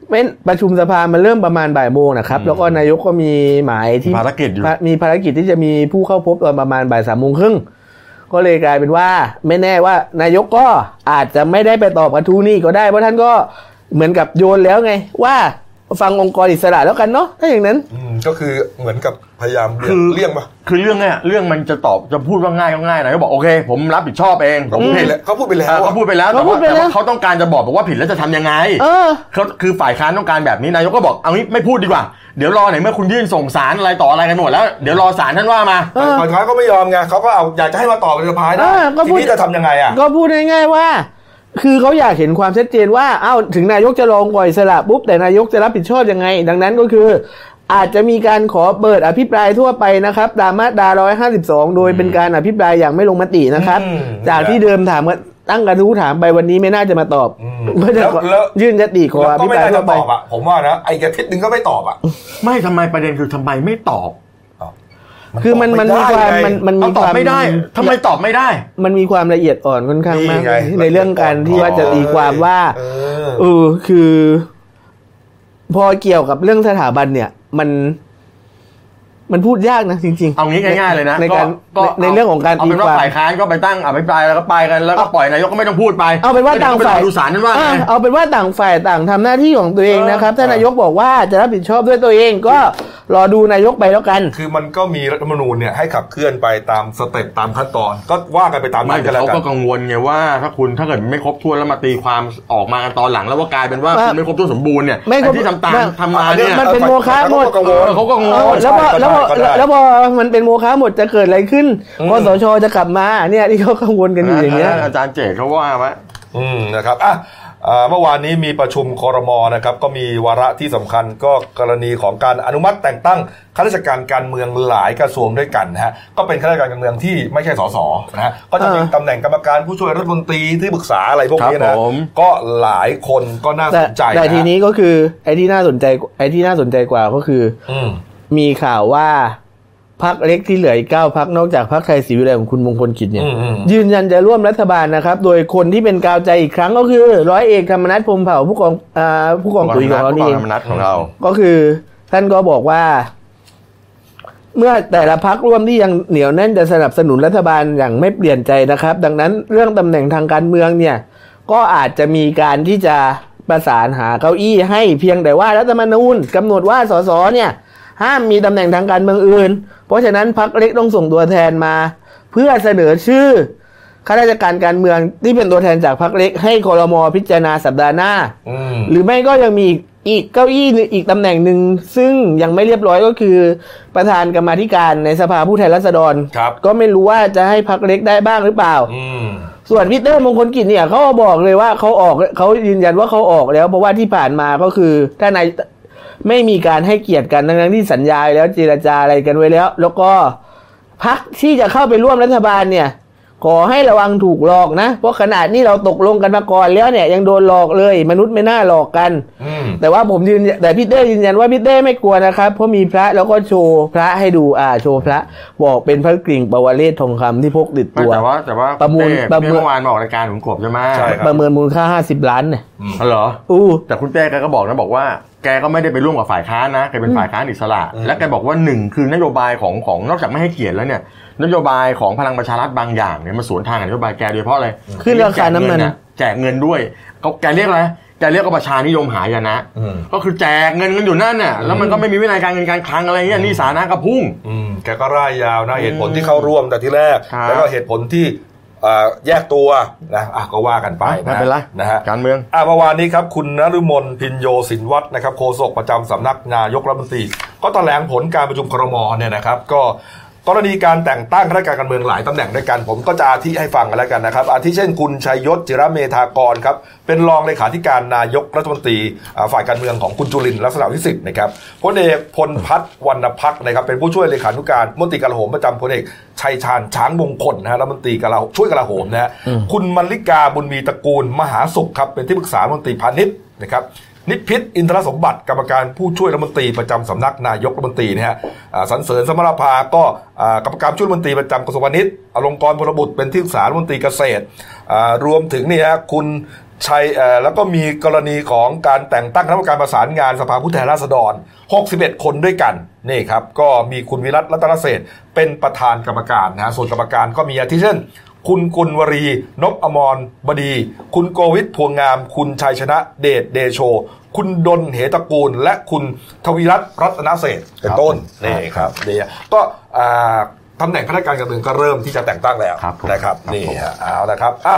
Speaker 3: เป็นประชุมสภามันเริ่มประมาณบ่ายโมงนะครับ แล้วก็นายกก็มีหมายที่
Speaker 2: ภารกิจอยู่
Speaker 3: มีภารกิจที่จะมีผู้เข้าพบตอนประมาณบ่ายสามโมงครึ่งก็เลยกลายเป็นว่าไม่แน่ว่านายกก็อาจจะไม่ได้ไปตอบกระทู้นี้ก็ได้เพราะท่านก็เหมือนกับโยนแล้วไงว่า ฟังองค์กรอิสระแล้วกันเนาะถ้าอย่างนั้น
Speaker 1: อืมก็คือเหมือนกับพยายามเลี่ย
Speaker 2: คื
Speaker 1: ง
Speaker 2: อ
Speaker 1: เลี่ยงปะ
Speaker 2: คือเรื่องเนี้ยเรื่องมันจะตอบจะพูดว่าง่ายก็ง่ายนะก็บอกโอเค ผมรับผิดชอบเอง
Speaker 1: เขาพูดไปแล้วเขาพูดไปแล้ว
Speaker 2: เออเขาพูดไปแล้วแต่
Speaker 3: เขาพู
Speaker 2: ว่า
Speaker 3: ดไป
Speaker 2: แต่
Speaker 3: แล้ว
Speaker 2: ว่าเขาต้องการจะบอกบอกว่าผิดแล้วจะทำยังไง
Speaker 3: เออ
Speaker 2: เขาคือฝ่ายค้านต้องการแบบนี้นายกก็บอกเอางี้ไม่พูดดีกว่าเดี๋ยวรอไหนอยเมื่อคุณยื่นส่งสารอะไรต่ออะไรกันหมดแล้วเดี๋ยวรอสารท่านว่ามา
Speaker 3: เออ
Speaker 1: ฝ่ายค้านก็ไม่ยอมไงเขาก็เอาอยากจะให้มาต่อเป็นสภา
Speaker 3: เอ
Speaker 1: ได้
Speaker 3: อก็
Speaker 1: ที
Speaker 3: พูด
Speaker 1: นี้จะทำยังไงอะ
Speaker 3: ก็พูดง่ายๆว่า คือเขาอยากเห็นความชัดเจนว่าอ้าวถึงนายกจะลงก่อยสละปุ๊บแต่นายกจะรับผิดชอบยังไง ดังนั้นก็คือ อาจจะมีการขอเปิดอภิปรายทั่วไปนะครับตามมาตรา152 โดยเป็นการอภิปรายอย่างไม่ลงมตินะครับ
Speaker 1: อืม
Speaker 3: จากที่เดิมถามว่าตั้งกระทู้ถามไปวันนี้ไม่น่าจะมาตอบ
Speaker 1: อืม
Speaker 3: ก็จะ
Speaker 1: แล้วแล้ว
Speaker 3: ยื่นยติขอ
Speaker 1: แล้ว
Speaker 3: อ
Speaker 1: ก็
Speaker 3: ภิ
Speaker 1: ไม่
Speaker 3: ปราย
Speaker 1: น่า
Speaker 3: ทั่
Speaker 1: จะ
Speaker 3: วไป
Speaker 1: ตอบอะผมว่านะไอ้อาทิตย์หนึ่งก็ไม่ตอบอะ
Speaker 2: ไม่ทำไมประเด็นคือทำไมไม่ตอบ
Speaker 3: คือมันมันมีความมันมัน
Speaker 2: เอา
Speaker 3: มี
Speaker 2: ตอ
Speaker 3: ค
Speaker 2: บ
Speaker 3: วาม
Speaker 2: ไม่ได้ทำไมตอบไม่ได้
Speaker 3: มันมีความละเอียดอ่อนค่อนข้างมาก
Speaker 1: นี่ไง
Speaker 3: ในเรื่องการที่ว่าจะตีความว่า
Speaker 1: เออ
Speaker 3: เออคือ พอเกี่ยวกับเรื่องสถาบันเนี่ย มัน มันพูดยากนะจริง ๆ
Speaker 2: เอางี้ง่ายๆเลยนะ
Speaker 3: ในการ
Speaker 2: ก็
Speaker 3: ในในเรื่องของการ
Speaker 2: เอา
Speaker 3: ตี
Speaker 2: เป็น
Speaker 3: ค
Speaker 2: ว่าวา
Speaker 3: ม
Speaker 2: ฝ่ายค้านก็ไปตั้งอภิปรายแล้วก็ไปกันแล้วก็ปล่อยนายกก็ไม่ต้องพูดไป
Speaker 3: เอาเป็นว่าต่างฝ่าย
Speaker 2: ดูสารนั่นว่า
Speaker 3: อะ
Speaker 2: ไง
Speaker 3: เอาเป็นว่าต่างฝ่ายต่างทำหน้าที่ของตัวเองนะครับ
Speaker 1: เออ
Speaker 3: ถ้านายกบอกว่าจะรับผิดชอบด้วยตัวเองก็ รอดูนายกไปแล้วกัน
Speaker 1: คือมันก็มีรัฐธรรมนูญเนี่ยให้ขับเคลื่อนไปตามสเต็ปตามขั้นตอน ก็ว่ากันไปตาม
Speaker 2: ไม่
Speaker 1: นั้นกั
Speaker 2: แต่
Speaker 1: นแล้ว
Speaker 2: เขา
Speaker 1: กั
Speaker 2: ก็
Speaker 1: น
Speaker 2: กังวลไงว่าถ้าคุณถ้าเกิดไม่ครบถ้วนแล้วมาตีความออกมากันตอนหลังแล้วว่ากลายเป็นว่า
Speaker 3: ว่า
Speaker 2: คุณไม่ครบถ้วนสมบูรณ์เนี่ย
Speaker 3: ไม่ครบ
Speaker 2: อ้ที่ทำตาม
Speaker 3: ไม่
Speaker 2: ทำมาเนี่ย
Speaker 3: มันเป็นโมฆะหมด
Speaker 1: เขาก็กังวล
Speaker 2: เออเขาก็งง
Speaker 3: เออแล้วพอ
Speaker 1: ใช่
Speaker 3: แล้วพอ
Speaker 1: ก็ได้
Speaker 3: แล้วพอมันเป็นโมฆะหมดจะเกิดอะไรขึ้น
Speaker 1: อืม
Speaker 3: คอสชจะกลับมาเนี่ยที่เขากังวลกันอยู่อย่างเงี้ย
Speaker 2: อาจารย์เจตเขาว่าไว้
Speaker 1: อืมนะครับอะอ่า เมื่อวานนี้มีประชุมคอรมอนะครับก็มีวาระที่สำคัญก็กรณีของการอนุมัติแต่งตั้งข้าราชการการเมืองหลายกระทรวงด้วยกันนะฮะก็เป็นข้าราชการการเมืองที่ไม่ใช่สสนะฮะก็จะมี
Speaker 3: อ่า
Speaker 1: ตำแหน่งกรรมการผู้ช่วยรัฐมนตรีที่ปรึกษาอะไรพวกนี้
Speaker 2: ครั
Speaker 1: นะ
Speaker 2: บผม
Speaker 1: ก็หลายคนก็น่าส
Speaker 3: แต่
Speaker 1: นใจ
Speaker 3: แต่
Speaker 1: นะ
Speaker 3: ทีนี้ก็คือไอ้ที่น่าสนใจไอ้ที่น่าสนใจกว่าก็คือ
Speaker 1: อืม
Speaker 3: มีข่าวว่า พักเล็กที่เหลืออีกเก้าพักนอกจากพักไทยศรีวิไลของคุณมงคลกิจเนี่ย
Speaker 1: อืมอืม
Speaker 3: ยืนยันจะร่วมรัฐบาลนะครับ โดยคนที่เป็นกาวใจอีกครั้งก็คือ ร้อยเอกธรรมนัฐพรหมเผ่าผู้กองอ่าผู้กองตุ๋ยของเรานี่เอง
Speaker 2: ผู้กธรรมนัฐของเรา
Speaker 3: ก็คือ ท่านก็บอกว่า เมื่อแต่ละพักร่วมที่ยังเหนียวแน่นจะสนับสนุนรัฐบาลอย่างไม่เปลี่ยนใจนะครับ ดังนั้นเรื่องตำแหน่งทางการเมืองเนี่ย ก็อาจจะมีการที่จะประสานหาเก้าอี้ให้เพียงแต่ว่ารัฐธรรมนูญกำหนดว่าสสเนี่ย ห้ามมีตำแหน่งทางการเมืองอื่น เพราะฉะนั้นพักเล็กต้องส่งตัวแทนมา เพื่อเสนอชื่อข้าราชการการเมืองที่เป็นตัวแทนจากพักเล็กให้คอรมอพิจารณาสัปดาห์หน้า
Speaker 1: อืม
Speaker 3: หรือไม่ก็ยังมีอีกอีกเก้าอี้หนึ่งอีกตำแหน่งหนึ่งซึ่งยังไม่เรียบร้อยก็คือ ประธานกรรมาธิการในสภาผู้แทนราษฎร
Speaker 1: ครับ
Speaker 3: ก็ไม่รู้ว่าจะให้พักเล็กได้บ้างหรือเปล่า
Speaker 1: อืม
Speaker 3: ส่วนพีเตอร์มงคลกิจเนี่ยเขาก็บอกเลยว่าเขาออกเขายืนยันว่าเขาออกแล้ว เพราะว่าที่ผ่านมาก็คือถ้านาย ไม่มีการให้เกียรติกันทั้งๆที่สัญญาแล้วเจรจาอะไรกันไว้แล้ว แล้วก็พักที่จะเข้าไปร่วมรัฐบาลเนี่ย ขอให้ระวังถูกหลอกนะ เพราะขนาดนี้เราตกลงกันมาก่อนแล้วเนี่ยยังโดนหลอกเลย มนุษย์ไม่น่าหลอกกัน
Speaker 1: อืม
Speaker 3: แต่ว่าผมยืนแต่พี่เต้ยืนยันว่าพี่เต้ไม่กลัวนะครับ เพราะมีพระแล้วก็โชว์พระให้ดูอ่าโชว์พระบอกเป็นพระกริ่งปวเรศทองคำที่พกติด
Speaker 2: ไม่
Speaker 3: ตัว
Speaker 2: แต่ว่าแต่ว่า
Speaker 3: ประมูล
Speaker 2: เต้
Speaker 3: ประมูล
Speaker 2: เมื่อวานมาออกรายการของกบใช่ไหม
Speaker 1: ใช่ครับ
Speaker 3: ประเมินมูลค่า50ล้านเนี่ย
Speaker 2: อ๋อเหรอ
Speaker 3: อู้
Speaker 2: แต่คุณเต้แกก็บอกนะบอกว่าแกก็ไม่ได้ไปร่วมกับฝ่ายค้านนะแกเป็นฝ่ายค้านอิสระ
Speaker 1: อืม
Speaker 2: และแกบอกว่าหนึ่งคือนโยบายของของนอกจากไม่ให้เกียรติแล้วเนี่ย นโยบายของพลังประชารัฐบางอย่างเนี่ยมันสวนทางกับนโยบายแกโดยเฉพาะอะไร
Speaker 3: ขึ้นราคาน้ำมัน
Speaker 2: แจกเงิแจกเงินด้วยเขาแกเรียกอะไรแกเรียกว่าประชานิยมหายนะ
Speaker 1: อืม
Speaker 2: ก็คือแจกเงินกันอยู่นั่นน่ะแล้วมันก็ไม่มีวินัยการเงินการคลังอะไรเงี้ยหนี่สาธารณะก็พุ่ง
Speaker 1: อืมแกก็ร่ายยาวนะเหตุผลที่เข้าร่วมแต่ที่แรก
Speaker 2: ครับ
Speaker 1: แล้วก็เหตุผลที่เอ่อแยกตัวนะอะก็ว่ากันไป
Speaker 2: ไม่เป็นไร
Speaker 1: นะฮะ
Speaker 2: การเมือง
Speaker 1: อะเมื่อวานนี้ครับคุณนฤมลพินโยสินวัฒน์นะครับโฆษกประจำสำนักนายกรัฐมนตรี ก็แถลงผลการประชุมครมเนี่ยนะครับ ก็ กรณีการแต่งตั้งข้าราชการการเมืองหลายตำแหน่งด้วยกัน ผมก็จะอาทิให้ฟังกันแล้วกันนะครับ อาทิเช่นคุณชัยยศจิระเมธากรครับเป็นรองเลขาธิการนายกรัฐมนตรีฝ่ายการเมืองของคุณจุลินลักษณะวิสิทธิ์นะครับพลเอกพลพัฒน์วรรณพักษ์นะครับเป็นผู้ช่วยเลขานุการมตรีกลาโหมประจำพลเอกชัยชาญช้างมงคลนะฮะรัฐมนตรีกลาช่วยกลาโหมนะฮะคุณมลิกาบุญมีตระกูลมหาสุขครับเป็นที่ปรึกษามนตรีพาณิชย์นะครับ นิพิษอินทรสมบัติกรรมการผู้ช่วยรัฐมนตรีประจำสำนักนายกรัฐมนตรีนะฮะสรรเสริญสมรภาก็กรรมการช่วยรัฐมนตรีประจำกระทรวงพาณิชย์อลงกรพลบุตรเป็นที่ปรึกษารัฐมนตรีเกษตร รวมถึงนี่ฮะคุณชัยแล้วก็มีกรณีของการแต่งตั้งคณะกรรมการประสานงานสภาผู้แทนราษฎร 61 คนด้วยกันนี่ครับก็มีคุณวิรัตรัตนเศษเป็นประธานกรรมการนะฮะส่วนกรรมการก็มีอาทิเช่น คุณกุลวรีนพอมรบดี คุณโกวิทพวงงาม คุณชัยชนะเดชเดโช คุณดนเหตระกูล และคุณทวีรัตน์รัตนเศรษฐ์เป็นต้น
Speaker 2: ครับ
Speaker 1: นี่ครับนี่ฮะก็อ่าตำแหน่งข้าราชการการเมืองก็เริ่มที่จะแต่งตั้งแล้ว
Speaker 2: ครับผม
Speaker 1: นะครับ
Speaker 2: ครับ
Speaker 1: นี่
Speaker 2: ผม
Speaker 1: ฮะเอาละครับอะ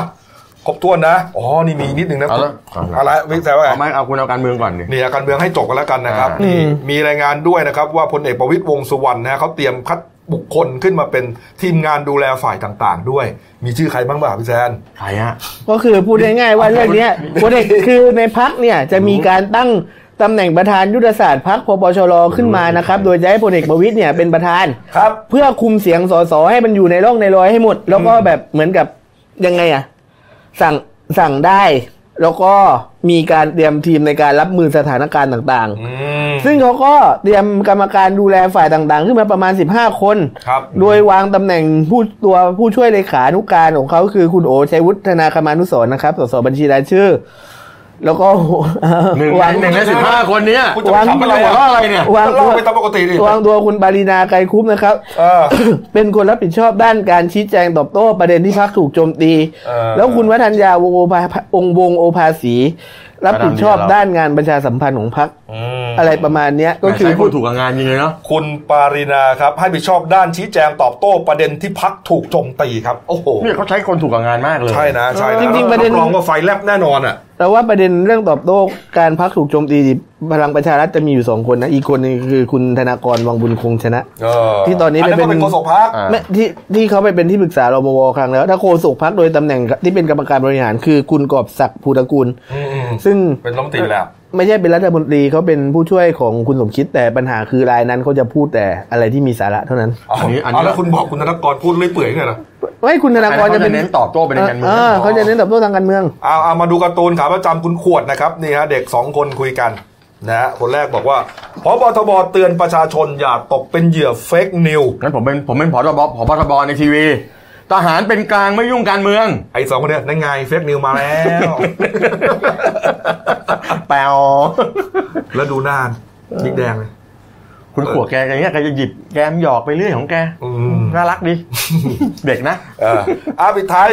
Speaker 1: ครบถ้วนนะ อ๋อ นี่มีนิดนึงนะ
Speaker 2: เอาละ
Speaker 1: อะไรวิจัยว่าไง
Speaker 2: เอาไหมเอาคุณเอาการเมืองก่อนดิ
Speaker 1: นี่เอาการเมืองให้จบกันแล้วกันนะครับ
Speaker 2: อ่านี่
Speaker 1: นี่มีรายงานด้วยนะครับว่าพลเอกประวิตยวงษ์สุวรรณนะฮะเขาเตรียมคัด บุคคลขึ้นมาเป็นทีมงานดูแลฝ่ายต่าง ๆ ด้วย มีชื่อใครบ้างบ้างพี่แซน
Speaker 2: ใครฮะ
Speaker 3: ก็คือพูดง่ายๆว่าเรื่องเนี้ยพลเอกคือในพักเนี่ยจะมีการตั้งตำแหน่งประธานยุทธศาสตร์พักพปชรขึ้นมานะครับ โดยจะให้พลเอกประวิตยเนี่ยเป็นประธาน
Speaker 1: ครับ
Speaker 3: เพื่อคุมเสียงสสให้มันอยู่ในร่องในรอยให้หมด แล้วก็แบบเหมือนกับยังไงอะสั่งสั่งได้ แล้วก็มีการเตรียมทีมในการรับมือสถานการณ์ต่าง
Speaker 1: อืม
Speaker 3: ๆซึ่งเขาก็เตรียมกรรมการดูแลฝ่ายต่างๆ ขึ้นมาประมาณ 15 คน
Speaker 1: ครับ
Speaker 3: โดยวางตำแหน่งผู้ตัวผู้ช่วยเลขานุการของเขาคือคุณโอชัยวุฒนาคมานุสรณ์นะครับ สสบัญชีรายชื่อ แล้วก็
Speaker 2: หนึ่ง
Speaker 3: วาง
Speaker 2: หนึ่งในสิบห้าคนเนี้ย
Speaker 1: คุณจะ
Speaker 3: วาง
Speaker 1: ทำอะไร
Speaker 2: หัว
Speaker 1: อะ
Speaker 2: เราะอะไรเนี่ย
Speaker 3: วาง
Speaker 1: เล่า
Speaker 3: ตัว
Speaker 1: ไปตามปกติดิ
Speaker 3: วางตัวคุณปารีนาไกรคุปนะครับ
Speaker 1: เออ
Speaker 3: เป็นคนรับผิดชอบด้านการชี้แจงตอบโต้ประเด็นที่พักถูกโจมตี
Speaker 1: เออ
Speaker 3: แล้วคุณวัฒนยาวงศ์โอภาองค์วงศ์โอภาสี รับผิดชอบด้านงานประชาสัมพันธ์ของพัก
Speaker 1: อืม
Speaker 3: อะไรประมาณเนี้ยก็
Speaker 2: ก็
Speaker 3: คื
Speaker 2: คืออคนถูกกับงานจริงเลยเนาะ
Speaker 1: คุณปารินาครับ ให้ผิดชอบด้านชี้แจงตอบโต้ประเด็นที่พักถูกโจมตีครับโอ้โห
Speaker 2: เนี่ยเขาใช้คนถูกกับงานมากเลย
Speaker 1: ใช่นะใช่นะ
Speaker 3: จริงๆประเด็น
Speaker 1: บรองว่าไฟแลบแน่นอนอะ
Speaker 3: แต่ว่าประเด็นเรื่องตอบโต้การพักถูกโจมตีพลังประชารัฐจะมีอยู่สองคนนะอีกคนหนึงคือคุณธนากรวังบุญคงชนะ
Speaker 1: เออ
Speaker 3: ที่ตอนนี้
Speaker 1: อันนั้น
Speaker 3: เป็
Speaker 1: ก็
Speaker 3: น
Speaker 1: เป็นโฆษกพัก
Speaker 2: อ่า
Speaker 3: แม่ที่ที่เขาไปเป็นที่ปรึกษารมวครั้งแล้ว ถ้าโฆษกพักโดยตำแหน่งที่เป็นกรรมการบริหารคือคุณกอบศักดิ์ภูตระกูล
Speaker 1: อืม
Speaker 3: ซึ่ง
Speaker 1: ๆเป็นรัฐมนตรีไปแล้ว
Speaker 3: ไม่ใช่เป็นรัฐมนตรีเขาเป็นผู้ช่วยของคุณสมคิดแต่ปัญหาคือรายนั้นเขาจะพูดแต่อะไรที่มีสาระเท่านั้น
Speaker 1: อ๋อ
Speaker 2: อันนี้อันนี้
Speaker 1: เอาแล้วคุณบอกคุณธนกรพูดเรื่อยเปื่อยไงล่ะ
Speaker 3: ไว้คุณธนากรจะเป็น
Speaker 2: เน้นตอบโต้เป็นการเมือง
Speaker 3: เออเขาจะเน้นตอบโต้ทางการเมือง
Speaker 1: เอาเอามาดูการ์ตูนขาประจำคุณขวดนะครับนี่ฮะเด็กสองคนคุยกันนะฮะคนแรกบอกว่าพบทบเตือนประชาชนอย่าตกเป็นเหยื่อเฟกนิว
Speaker 2: งั้นผมเป็นผมเป็นผอทบผบทบในทีวี ทหารเป็นกลางไม่ยุ่งการเมือง
Speaker 1: ไอ้สองคนเนี้ยนั่นไงเฟกนิวมาแล้ว
Speaker 2: แปลว
Speaker 1: แล้วดูหน้าบิ๊กแดงเลย
Speaker 2: คุณขวดแกอย่างเงี้ยแกจะหยิบแกมหยอกไปเรื่อยของแก
Speaker 1: อืม
Speaker 2: น่ารักดี เด็กนะ
Speaker 1: เอออาปิดท้าย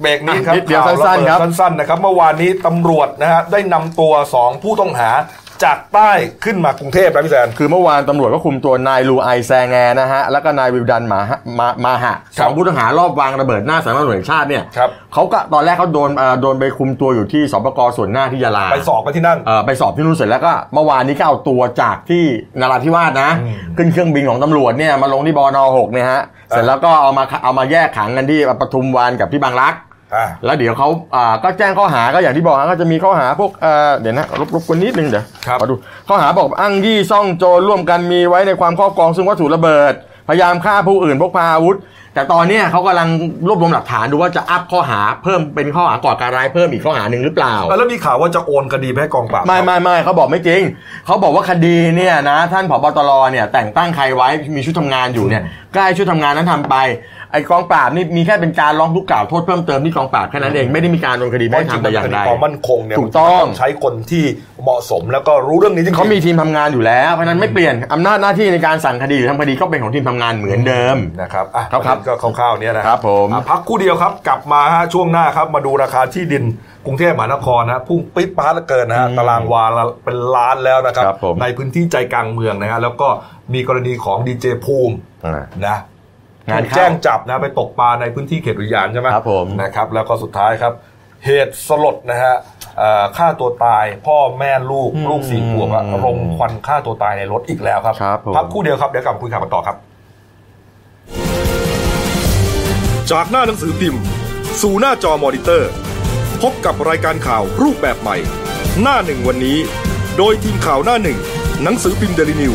Speaker 1: เบรกนี้ครับ
Speaker 2: นิดเดียว
Speaker 1: ข่า
Speaker 2: สั้นๆครับะ
Speaker 1: เบิดสั้นๆนะครับ เมื่อวานนี้ตำรวจนะฮะได้นำตัวสองผู้ต้องหา จากใต้ขึ้นมากรุงเทพนะพี่แซน
Speaker 2: คือเมื่อวานตำรวจก็คุมตัวนายลูไอแซงแงนะฮะ แล้วก็นายวิวดันมาฮะมามาหะ
Speaker 1: ค
Speaker 2: ส
Speaker 1: รับ
Speaker 2: องผู้ต้องหารอบวางระเบิดหน้าสำนักงานตำรวจแห่งชาติเนี่ย
Speaker 1: ครับ
Speaker 2: เขาก็ตอนแรกเขาโดนเอ่อโดนไปคุมตัวอยู่ที่สปกส่วนหน้าที่ยาลา
Speaker 1: ไปสอบกันที่นั่น
Speaker 2: เอ่อไปสอบที่นู่นเสร็จแล้วก็เมื่อวานนี้ก็เอาตัวจากที่นราธิวาสนะ
Speaker 1: อืม
Speaker 2: ขึ้นเครื่องบินของตำรวจเนี่ยมาลงที่บนหกเนี่ยฮะเสร็จแล้วก็เอามาเอามาแยกขังกันที่ปทุมวันกับที่บางรัก
Speaker 1: อ่า
Speaker 2: แล้วเดี๋ยวเขาอ่าก็แจ้งข้อหาก็อย่างที่บอกฮะก็จะมีข้อหาพวกเอ่อเดี๋ยวนะรบรบกวนนิดนึงเดี๋ยว
Speaker 1: ครับ
Speaker 2: ขอดูข้อหาบอกอ้างยี่ซ่องโจรร่วมกันมีไว้ในความครอบครองซึ่งวัตถุระเบิด พยายามฆ่าผู้อื่นพกพาอาวุธ แต่ตอนเนี้ยเขากำลังรวบรวมหลักฐานดูว่าจะอัพข้อหาเพิ่มเป็นข้อหาก่อการร้ายเพิ่มอีกข้อหาหนึ่งหรือเปล่า
Speaker 1: แล้วมีข่าวว่าจะโอนคดีไปให้กองปราบ
Speaker 2: ไม่ไม่ไม่เขาบอกไม่จริงเขาบอกว่าคดีเนี่ยนะท่านผบตรเนี่ยแต่งตั้งใครไว้มีชุดทำงานอยู่เนี่ยก็ให้ชุดทำงานนั้นทำไป ไอ้กองปราบนี่มีแค่เป็นการร้องทุกข์กล่าวโทษเพิ่มเติมที่กองปราบแค่นั้นเองไม่ได้มีการโดนคดี
Speaker 1: เพ
Speaker 2: ไม่
Speaker 1: ราะจริ
Speaker 2: ทำ
Speaker 1: งๆ
Speaker 2: แต่อย่าง
Speaker 1: คดี
Speaker 2: ใด
Speaker 1: ความมั่นคงเนี่ย
Speaker 2: ถูกต้อง
Speaker 1: มันใช้คนที่เหมาะสมแล้วก็รู้เรื่องนี้จริงๆ
Speaker 2: เขามีทีมทำงานอยู่แล้วเพราะฉะนั้นไม่เปลี่ยนอำนาจหน้าที่ในการสั่งคดีหรือทำคดีก็เป็นของทีมทำงานเหมือนเดิม
Speaker 1: นะครับอะ
Speaker 2: ครับครับ
Speaker 1: ก็คร่าวๆเนี้ยนะครับ
Speaker 2: ผม
Speaker 1: อะพักคู่เดียวครับกลับมาฮะช่วงหน้าครับมาดูราคาที่ดินกรุงเทพมหานครนะฮะพุ่งปิดปาร์ตเหลือเกินนะฮะตารางวาละเป็นล้านแล้วนะครับ
Speaker 2: ครับผม
Speaker 1: ในพื้นที่ใจกลางเมืองนะฮะแล้วก็มีกรณีของดีเจภูมิ
Speaker 2: อ่า
Speaker 1: นะ
Speaker 2: งาน
Speaker 1: ถูก
Speaker 2: เข้า
Speaker 1: แจ้งจับนะไปตกปลาในพื้นที่เขตอุทยานใช่ไหม
Speaker 2: ครับผม
Speaker 1: นะครับแล้วก็สุดท้ายครับเหตุสลดนะฮะเอ่อฆ่าตัวตาย พ่อแม่ลูกลูกสี่ขวบอะรมควันฆ่าตัวตายในรถอีกแล้วครับ
Speaker 2: ครับผม
Speaker 1: พักคู่เดียวครับเดี๋ยวกลับมาคุยข่าวกันต่อครับ จากหน้าหนังสือพิมพ์ สู่หน้าจอมอนิเตอร์ พบกับรายการข่าวรูปแบบใหม่ หน้าหนึ่งวันนี้ โดยทีมข่าวหน้าหนึ่งหนังสือพิมพ์เดลิวิว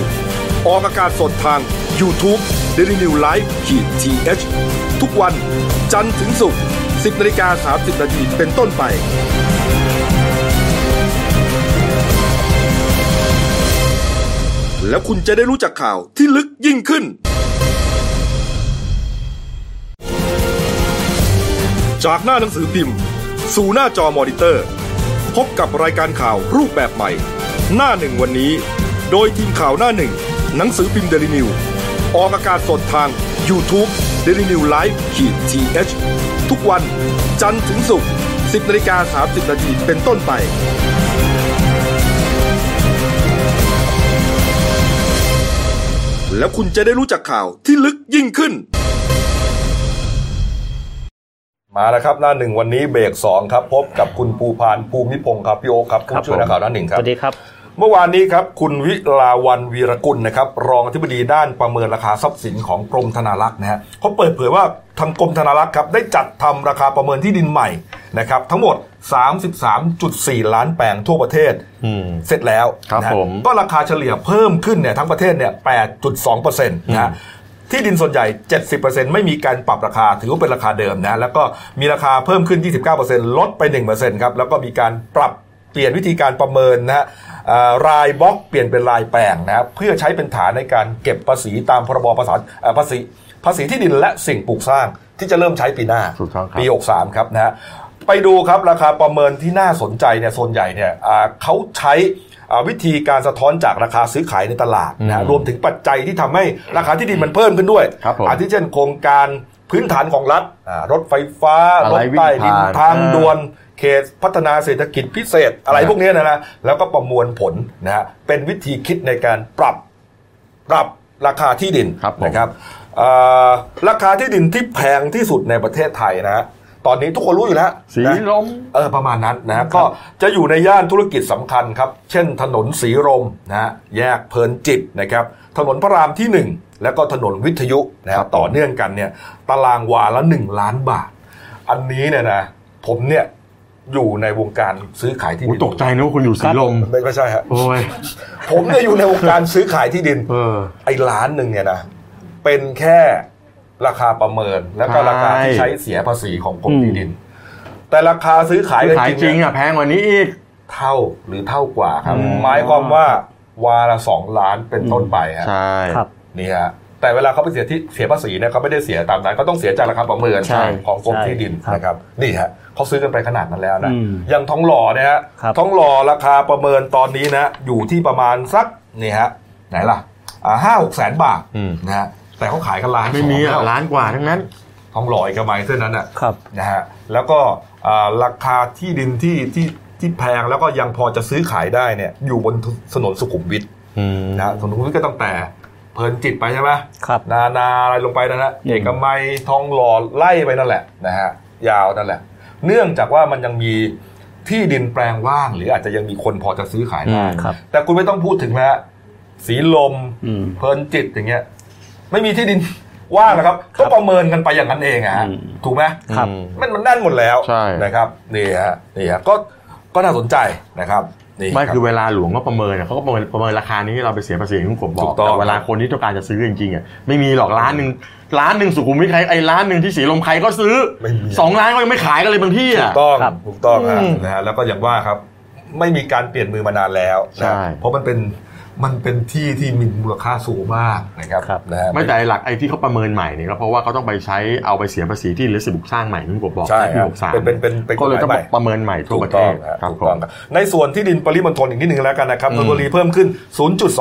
Speaker 1: ออกอากาศสดทาง YouTube d e l i n e w l i v e ขีดทีเทุกวันจันทร์ถึงศุกร์10นาฬิกา30นาทีเป็นต้นไป แล้วคุณจะได้รู้จักข่าวที่ลึกยิ่งขึ้น จากหน้าหนังสือพิมพ์ สู่หน้าจอมอนิเตอร์ พบกับรายการข่าวรูปแบบใหม่ หน้าหนึ่งวันนี้ โดยทีมข่าวหน้าหนึ่งหนังสือพิมพ์เดลิวิว ออกอากาศสดทาง YouTube d e l i n e w l i v e ขีดทีทุกวันจันทร์ถึงศุกร์10นาฬิกา30นาทีเป็นต้นไป แล้วคุณจะได้รู้จักข่าวที่ลึกยิ่งขึ้น มาแล้วครับหน้าหนึ่งวันนี้เบรกสองครับ พบกับคุณภูพานภูมิพงศ์ครับพี่โอคครับผู้ช่วยนักข่าวหน้าหนึ่งครับ
Speaker 5: สวัสดีครับ
Speaker 1: เมื่อวานนี้ครับคุณวิลาวันวีรกุลนะครับรองอธิบดีด้านประเมินราคาทรัพย์สินของกรมธนารักษ์นะฮะเขาเปิดเผยว่าทางกรมธนารักษ์ครับได้จัดทำราคาประเมินที่ดินใหม่นะครับทั้งหมด 33.4 ล้านแปลงทั่วประเทศ
Speaker 2: อืม
Speaker 1: เสร็จแล้ว
Speaker 2: ครับ
Speaker 1: นะฮะ
Speaker 2: ผม
Speaker 1: ก็ราคาเฉลี่ยเพิ่มขึ้นเนี่ยทั้งประเทศเนี่ย 8.2%นะฮะที่ดินส่วนใหญ่ 70%ไม่มีการปรับราคา ถือว่าเป็นราคาเดิมนะ แล้วก็มีราคาเพิ่มขึ้น 29%ลดไป 1%ครับ แล้วก็มีการปรับเปลี่ยนวิธีการประเมินนะฮะเอ่อ รายบล็อกเปลี่ยนเป็นรายแปลงนะครับเพื่อใช้เป็นฐานในการเก็บภาษีตามพรบภาษาเอ่อภาษีภาษีที่ดินและสิ่งปลูกสร้างที่จะเริ่มใช้ปีหน้า
Speaker 2: ถูกต้องครับ
Speaker 1: ปี 63 ครับนะฮะไปดูครับราคาประเมินที่น่าสนใจเนี่ยส่วนใหญ่เนี่ยอ่าเขาใช้อ่าวิธีการสะท้อนจากราคาซื้อขายในตลาดนะฮะรวมถึงปัจจัยที่ทำให้ราคาที่ดินมันเพิ่มขึ้นด้วย
Speaker 2: ครับผม
Speaker 1: อาทิเช่นโครงการพื้นฐานของรัฐอ่ารถไฟฟ้า
Speaker 2: อะ
Speaker 1: ร
Speaker 2: ไร
Speaker 1: ถใต้ดิน
Speaker 2: วิ่งผ่าน
Speaker 1: ทางด่วน เขตพัฒนาเศรษฐกิจพิเศษอะไรพวกเนี้ยนะนะแล้วก็ประมวลผลนะฮะเป็นวิธีคิดในการปรับปรับราคาที่ดิน
Speaker 2: ครับผม
Speaker 1: นะครับเอ่อราคาที่ดินที่แพงที่สุดในประเทศไทยนะฮะตอนนี้ทุกคนรู้อยู่แล้ว
Speaker 2: สี
Speaker 1: นะ
Speaker 2: ลม
Speaker 1: เออประมาณนั้นนะฮะก็จะอยู่ในย่านธุรกิจสำคัญครับ เช่นถนนสีลมนะฮะแยกเพลินจิตนะครับ ถนนพระรามที่หนึ่งแล้วก็ถนนวิทยุนะค
Speaker 2: ครั
Speaker 1: รับบต่อเนื่องกันเนี่ยตารางวาละหนึ่งล้านบาท อันนี้เนี่ยนะผมเนี่ย อยู่ในวงการซื้อขายที่
Speaker 2: โอ้
Speaker 1: ดิ
Speaker 2: ตกใจนึกว่าคุณอยู่สีลม
Speaker 1: ไม่ไม่ใช่ฮะ
Speaker 2: โอ้ย
Speaker 1: ผมเนี่ยอยู่ในวงการซื้อขายที่ดิน
Speaker 2: เออ
Speaker 1: ไอ้ล้านหนึ่งเนี่ยนะเป็นแค่ราคาประเมินแล้วก็ราคาที่
Speaker 2: ใช่
Speaker 1: ใช้เสียภาษีของกรมที่ดิน แต่ราคาซื้อขายกัน
Speaker 2: ขาย
Speaker 1: จ
Speaker 2: จ
Speaker 1: ริ
Speaker 2: ริ
Speaker 1: ง
Speaker 2: ง
Speaker 1: ๆ
Speaker 2: อะแพงกว่านี้อีก
Speaker 1: เท่าหรือเท่ากว่าครับ
Speaker 2: อืม
Speaker 1: หมายความว่าวาละสองล้านเป็นต้นไปฮะ
Speaker 2: ใช่
Speaker 5: ครับ
Speaker 1: นี่ฮะ แต่เวลาเขาไปเสียที่เสียภาษีเนี่ยเขาไม่ได้เสียตามนั้นเขาต้องเสียจากราคาประเมิน
Speaker 5: ใช่
Speaker 1: ของกรมที่ดิน
Speaker 5: ใช่ครับ
Speaker 1: นะครับนี่ฮะเขาซื้อกันไปขนาดนั้นแล้วนะ
Speaker 5: อืม
Speaker 1: อย่างทองหล่อเนี่ยฮะ
Speaker 5: ครับ
Speaker 1: ทองหล่อราคาประเมินตอนนี้นะอยู่ที่ประมาณสักนี่ฮะไหนล่ะอ่าห้าหกแสนบาท
Speaker 2: อืม
Speaker 1: นะฮะแต่เขาขายกันล้าน
Speaker 2: ไม่มี
Speaker 1: ส
Speaker 2: อะ
Speaker 1: องแล้ว
Speaker 2: ล้านกว่าทั้งนั้น
Speaker 1: ทองหล่อเอกมัยเส้นนั้นอะ
Speaker 5: ครับ
Speaker 1: นะฮะแล้วก็อ่าราคาที่ดินที่ที่ที่แพงแล้วก็ยังพอจะซื้อขายได้เนี่ยอยู่บนถนนสุขุมวิท
Speaker 2: อืม
Speaker 1: นะฮะถนนสุขุมวิทก็ตั้งแต่ เพลินจิตไปใช่ไหม
Speaker 5: ครับ
Speaker 1: นานาอะไรลงไปนะฮะเอกมัยทองหล่อไล่ไปนั่นแหละนะฮะยาวนั่นแหละ เนื่องจากว่ามันยังมีที่ดินแปลงว่าง หรืออาจจะยังมีคนพอจะซื้อขายได้
Speaker 2: อืม
Speaker 5: ครับ
Speaker 1: แต่คุณไม่ต้องพูดถึงนะฮะสีลม
Speaker 5: อืม
Speaker 1: เพลินจิตอย่างเงี้ย ไม่มีที่ดินว่างนะครับก็ประเมินกันไปอย่างนั้นเองอะฮะ
Speaker 5: อืม
Speaker 1: ถูกไหม
Speaker 5: ครับ
Speaker 1: มันมันแน่นหมดแล้ว
Speaker 2: ใช่
Speaker 1: นะครับนี่ฮะนี่ฮะก็ก็น่าสนใจนะครับนี่
Speaker 2: ไม่
Speaker 1: รับ
Speaker 2: คือเวลาหลวงก็ประเมินอะเขาก็ประเมินประเมินราคานี้ให้เราไปเสียภาษีที่คุณกบบอก
Speaker 1: ถูกต้อง
Speaker 2: แต่เวลาคนที่ต้องการจะซื้อจริงๆอะไม่มีหรอกร้านหนึ่งร้านหนึ่งสุขุมวิทใครไอ้ร้านหนึ่งที่สีลมใครก็ซื้อ
Speaker 1: ไม่มี
Speaker 2: สองร้านก็ยังไม่ขายกันเลยบางที่
Speaker 1: ถู
Speaker 2: อะ
Speaker 1: กต้อง
Speaker 5: ครับ
Speaker 1: ถูกต้องฮะ
Speaker 2: อืม
Speaker 1: นะฮะแล้วก็อย่างว่าครับ ไม่มีการเปลี่ยนมือมานานแล้วนะ
Speaker 2: ใช่
Speaker 1: เพราะมันเป็น มันเป็นที่ที่มีมูลค่าสูงมากนะครับ
Speaker 5: ครับ
Speaker 1: นะฮะ
Speaker 2: ไม่แต่หลักไอ้ที่เขาประเมินใหม่เนี่ยก็เพราะว่าเขาต้องไปใช้เอาไปเสียภาษีที่ลิสต์บุกสร้างใหม่ที่คุณกบบอก
Speaker 1: ใช่
Speaker 2: ปี
Speaker 1: ครับ
Speaker 2: หกสาม
Speaker 1: เป็นเป็นเป็นเป็น
Speaker 2: ก็เลยต้อง
Speaker 1: กฎหมายใหม่
Speaker 2: ประเมินใหม่ทั่ว
Speaker 1: ถู
Speaker 2: ป
Speaker 1: ก
Speaker 2: ระเท
Speaker 1: ต้อง
Speaker 2: ศ
Speaker 1: ครับ
Speaker 2: ครับ
Speaker 1: ถูก
Speaker 2: ผ
Speaker 1: ต้อง
Speaker 2: ม
Speaker 1: ครับในส่วนที่ดินปริมณฑลอีกนิดนึงแล้วกันนะครับ
Speaker 2: อื
Speaker 1: น
Speaker 2: ม
Speaker 1: นทบุรีเพิ่มขึ้น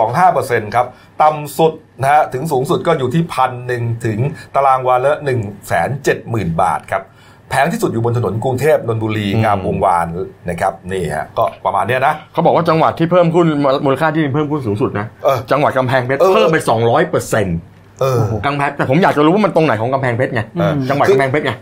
Speaker 1: 0.25%ครับต่ำสุดนะฮะถึงสูงสุดก็อยู่ที่พันหนึ่งถึงตารางวาละ1 7 0 0 0 0 บาทครับ แพงที่สุดอยู่บนถนนกรุงเทพนนทบุรีงามวงวานนะครับนี่ฮะก็ประมาณเนี้ยนะ
Speaker 2: เขาบอกว่าจังหวัดที่เพิ่มขึ้นมูลค่าที่ดินเพิ่มขึ้นสูงสุดนะ
Speaker 1: เออ
Speaker 2: จังหวัดกำแพงเพชร
Speaker 1: เออ
Speaker 2: เพิ่มไป200เปอร์เซ็นต์
Speaker 1: เออ
Speaker 2: กำแพงแต่ผมอยากจะรู้ว่ามันตรงไหนของกำแพงเพชรไง
Speaker 1: เออ
Speaker 2: จังหวัด
Speaker 1: คือ
Speaker 2: กำแพงเพชรไง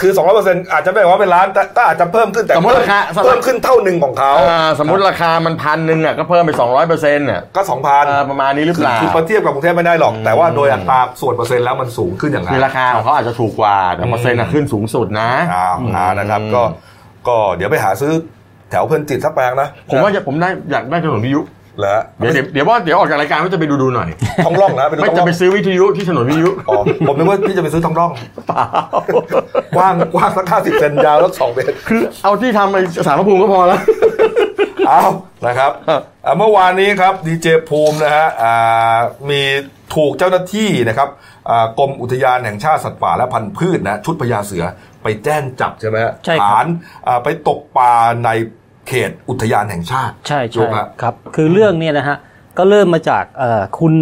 Speaker 1: คือ200%อาจจะไม่ได้ว่าเป็นล้านแต่ก็อาจจะเพิ่มขึ้นแต่
Speaker 2: สมมุติราคา
Speaker 1: เพิ่มขึ้นเท่าหนึ่งของเขา
Speaker 2: อ่าสมมติราคามันพันหนึ่งอะก็เพิ่มไป200เปอร์เซ็นต์อะ
Speaker 1: ก็2,000
Speaker 2: อ่าประมาณนี้หรือเปล่า
Speaker 1: คือเทียบกับกรุงเทพไม่ได้หรอก แต่ว่าโดยอัตราส่วนเปอร์เซ็นต์แล้วมันสูงขึ้นอย่างนั้
Speaker 2: คือนราคาของเขาอาจจะถูกกว่าแต่เปอร์เซ็นต์อะขึ้นสูงสุดนะ
Speaker 1: อ้าวอ่านะครับก็ก็เดี๋ยวไปหาซื้อแถวเพลินจิตสักแปลงนะ
Speaker 2: ผมว่าจะผมได้อยากได้ถนนวิทยุ
Speaker 1: แล้ว
Speaker 2: เดี๋ยวเดี๋ยวเดี๋ยวว่าเดี๋ยวออกจากรายการก็จะไปดูดูหน่อย
Speaker 1: ท้องร่องนะไปดู
Speaker 2: ไม่
Speaker 1: ท้อง
Speaker 2: จะ
Speaker 1: ร่อง
Speaker 2: ไปซื้อวิทยุที่ถนนวิทยุ
Speaker 1: อ๋อผมนึกว่าพี่จะไปซื้อท้องร่อง
Speaker 2: เปล่าก
Speaker 1: ว้างกว้างสักห้าสิบเซนยาวสักสองเมตร
Speaker 2: คือเอาที่ทำไอ้สารพระภูมิก็พอแล้ว
Speaker 1: เอานะครับอ่าเมื่อวานนี้ครับดีเจภูมินะฮะอ่ามีถูกเจ้าหน้าที่นะครับอ่ากรมอุทยานแห่งชาติสัตว์ป่าและพันธุ์พืชนะชุดพญาเสือไปแจ้งจับใช่ไหมฮะ
Speaker 5: ใช่ครับ
Speaker 1: ฐานอ่าไปตกปลาใน เขตอุทยานแห่งชาติ
Speaker 5: ใช่
Speaker 1: โย
Speaker 5: ใช่
Speaker 1: มฮะ
Speaker 5: ครับ คือเรื่องเนี้นะฮะ ก็เริ่มมาจากเอ่อคุณ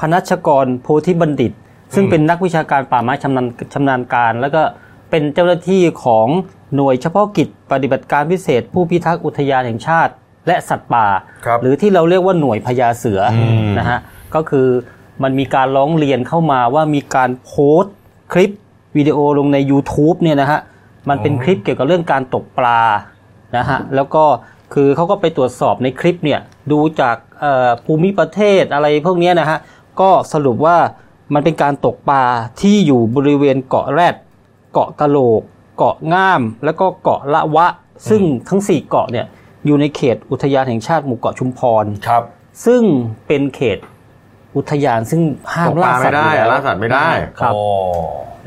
Speaker 5: พนัชกรโพธิบัณฑิต ซึ่ง
Speaker 1: อืม
Speaker 5: เป็นนักวิชาการป่าไม้ชำนาญชำนาญการ แล้วก็เป็นเจ้าหน้าที่ของหน่วยเฉพาะกิจปฏิบัติการพิเศษ ผู้พิทักษ์อุทยานแห่งชาติ และสัตว์ป่า
Speaker 1: ครับ
Speaker 5: หรือที่เราเรียกว่าหน่วยพญาเสืออ
Speaker 2: ม
Speaker 5: นะฮะก็คือมันมีการร้องเรียนเข้ามาว่ามีการโพสต์คลิปวิดีโอลงใน YouTube เนี่ยนะฮะมันเป็นคลิปเกี่ยวกับเรื่องการตกปลา นะฮะแล้วก็คือเขาก็ไปตรวจสอบในคลิปเนี่ยดูจากเอ่อภูมิประเทศอะไรพวกเนี้ยนะฮะก็สรุปว่ามันเป็นการตกปลาที่อยู่บริเวณเกาะแรด เกาะกะโหลก เกาะง่าม แล้วก็เกาะละวะ ซึ่งทั้ง 4 เกาะเนี่ยอยู่ในเขตอุทยานแห่งชาติหมู่เกาะชุมพร
Speaker 1: ครับ
Speaker 5: ซึ่งเป็นเขตอุทยานซึ่งห้าม
Speaker 2: ตกป
Speaker 5: ล่า
Speaker 2: ลา
Speaker 5: สั
Speaker 2: ไม่
Speaker 5: ตว์
Speaker 2: ได้
Speaker 5: อยู่แล้ว
Speaker 2: ล่าสัตว์ไม่ได้
Speaker 5: ครับ
Speaker 1: โอ้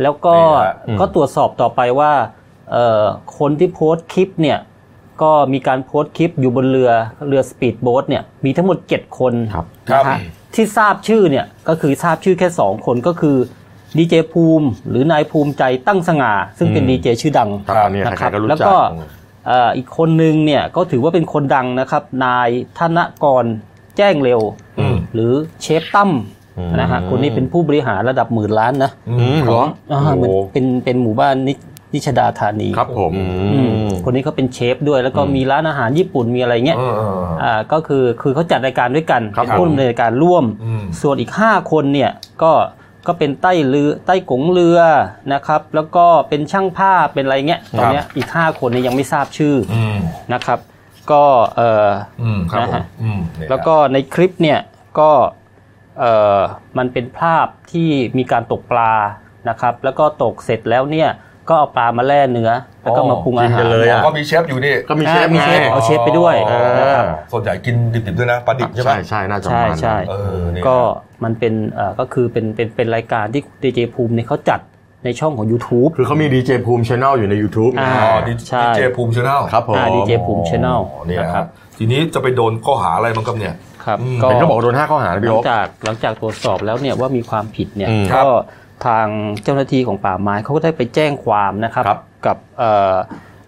Speaker 5: แล้วก็
Speaker 1: นี่ฮะ
Speaker 2: อืม
Speaker 5: ก็ตรวจสอบต่อไปว่าเอ่อคนที่โพสต์คลิปเนี่ย ก็มีการโพสต์คลิปอยู่บนเรือเรือสปีดโบ๊ทเนี่ยมีทั้งหมด 7 คน
Speaker 2: ครับ
Speaker 1: ครับ
Speaker 5: นะฮะที่ทราบชื่อเนี่ยก็คือทราบชื่อแค่ 2 คนก็คือดีเจภูมิ หรือนายภูมิใจตั้งสง่า ซึ่งเป็น
Speaker 2: อืม
Speaker 5: ดีเจชื่อดัง
Speaker 2: ครับอันนี้
Speaker 5: นะ
Speaker 2: ใครๆก็รู้
Speaker 5: แล้ว
Speaker 2: จัก
Speaker 5: ก็เอ่ออีกคนนึงเนี่ยก็ถือว่าเป็นคนดังนะครับ นายธนกรแจ้งเร็ว
Speaker 1: อืม
Speaker 5: หรือเชฟตั้ม
Speaker 2: อืม
Speaker 5: นะฮะคนนี้เป็นผู้บริหารระดับหมื่นล้านนะ
Speaker 2: อืมเหรอ
Speaker 5: อ่า
Speaker 2: โอ้
Speaker 5: มันเป็นเป็นหมู่บ้านนิ นิชดาธานี
Speaker 2: ครับผม
Speaker 5: อืมคนนี้เขาเป็นเชฟด้วย แล้วก็มีร้านอาหารญี่ปุ่นมีอะไรเงี้ย
Speaker 1: เออเออเออ
Speaker 5: อ่าก็คือคือเขาจัดรายการด้วยกัน
Speaker 2: ครับ
Speaker 5: เป็นผู้
Speaker 2: ผม
Speaker 5: ดำเนินรายการร่วม
Speaker 1: อืม
Speaker 5: ส่วนอีก 5 คนเนี่ยก็ก็เป็นใต้เรือใต้กงเรือนะครับ แล้วก็เป็นช่างภาพเป็นอะไรเงี้ยตอนเนี้ยอีก 5 คนเนี่ยยังไม่ทราบชื่อ
Speaker 1: อืม
Speaker 5: นะครับ ก็เอ่อ
Speaker 1: อืมครับ
Speaker 5: นะ
Speaker 1: ผม
Speaker 5: ฮะ
Speaker 1: อืมเนี่ย
Speaker 5: แล้วก็ในคลิปเนี่ยก็เอ่อมันเป็นภาพที่มีการตกปลานะครับ แล้วก็ตกเสร็จแล้วเนี่ย ก็เอาปลามาแล่เนื้อ แล้วก็มาปรุงอาหาร
Speaker 2: กินกันเลยอะ
Speaker 1: ก็มีเชฟอยู่นี่
Speaker 2: ก็มีเชฟ
Speaker 5: อ่ามี
Speaker 2: ไง
Speaker 5: เชฟเอาเชฟไปด้วย
Speaker 2: เออ
Speaker 5: นะครับ
Speaker 1: ส่วนใหญ่กินดิบๆด้วยนะปลาดิบใช่ไหม
Speaker 2: ใช่ใช่น่าจะประมาณนั้น
Speaker 5: ใช่ใช่
Speaker 1: เออเนี่ย
Speaker 5: ก็มันเป็นเอ่อก็คือเป็นเป็นเป็นรายการที่ดีเจภูมิเนี่ยเขาจัดในช่องของ YouTube
Speaker 2: คือเขามีดีเจภูมิช anel อยู่ใน YouTube
Speaker 5: อ่า
Speaker 1: อ๋อดี
Speaker 5: ใช่
Speaker 1: เจภูมิ channel
Speaker 2: ครับผม
Speaker 5: อ่าดีเจภูมิช anel
Speaker 1: เนี่ย
Speaker 5: นะ
Speaker 1: ค
Speaker 5: ค
Speaker 1: รั
Speaker 5: รั
Speaker 1: บบทีนี้จะไปโดนข้อหาอะไรบ้างครับเนี่ย
Speaker 5: ครับ
Speaker 1: อืม
Speaker 5: ก็
Speaker 2: เห็นเขาบอกโดนห้าข้อหานะ
Speaker 5: ห
Speaker 2: พี่
Speaker 5: ลั
Speaker 2: โอ๊
Speaker 5: ง
Speaker 2: ค
Speaker 5: จากหลังจากตรวจสอบแล้วเนี่ยว่ามีความผิดเนี่ย
Speaker 2: อืม
Speaker 1: ครับ
Speaker 5: ก็ ทางเจ้าหน้าที่ของป่าไม้เขาก็ได้ไปแจ้งความนะครับ
Speaker 2: ครับ
Speaker 5: กับเอ่อ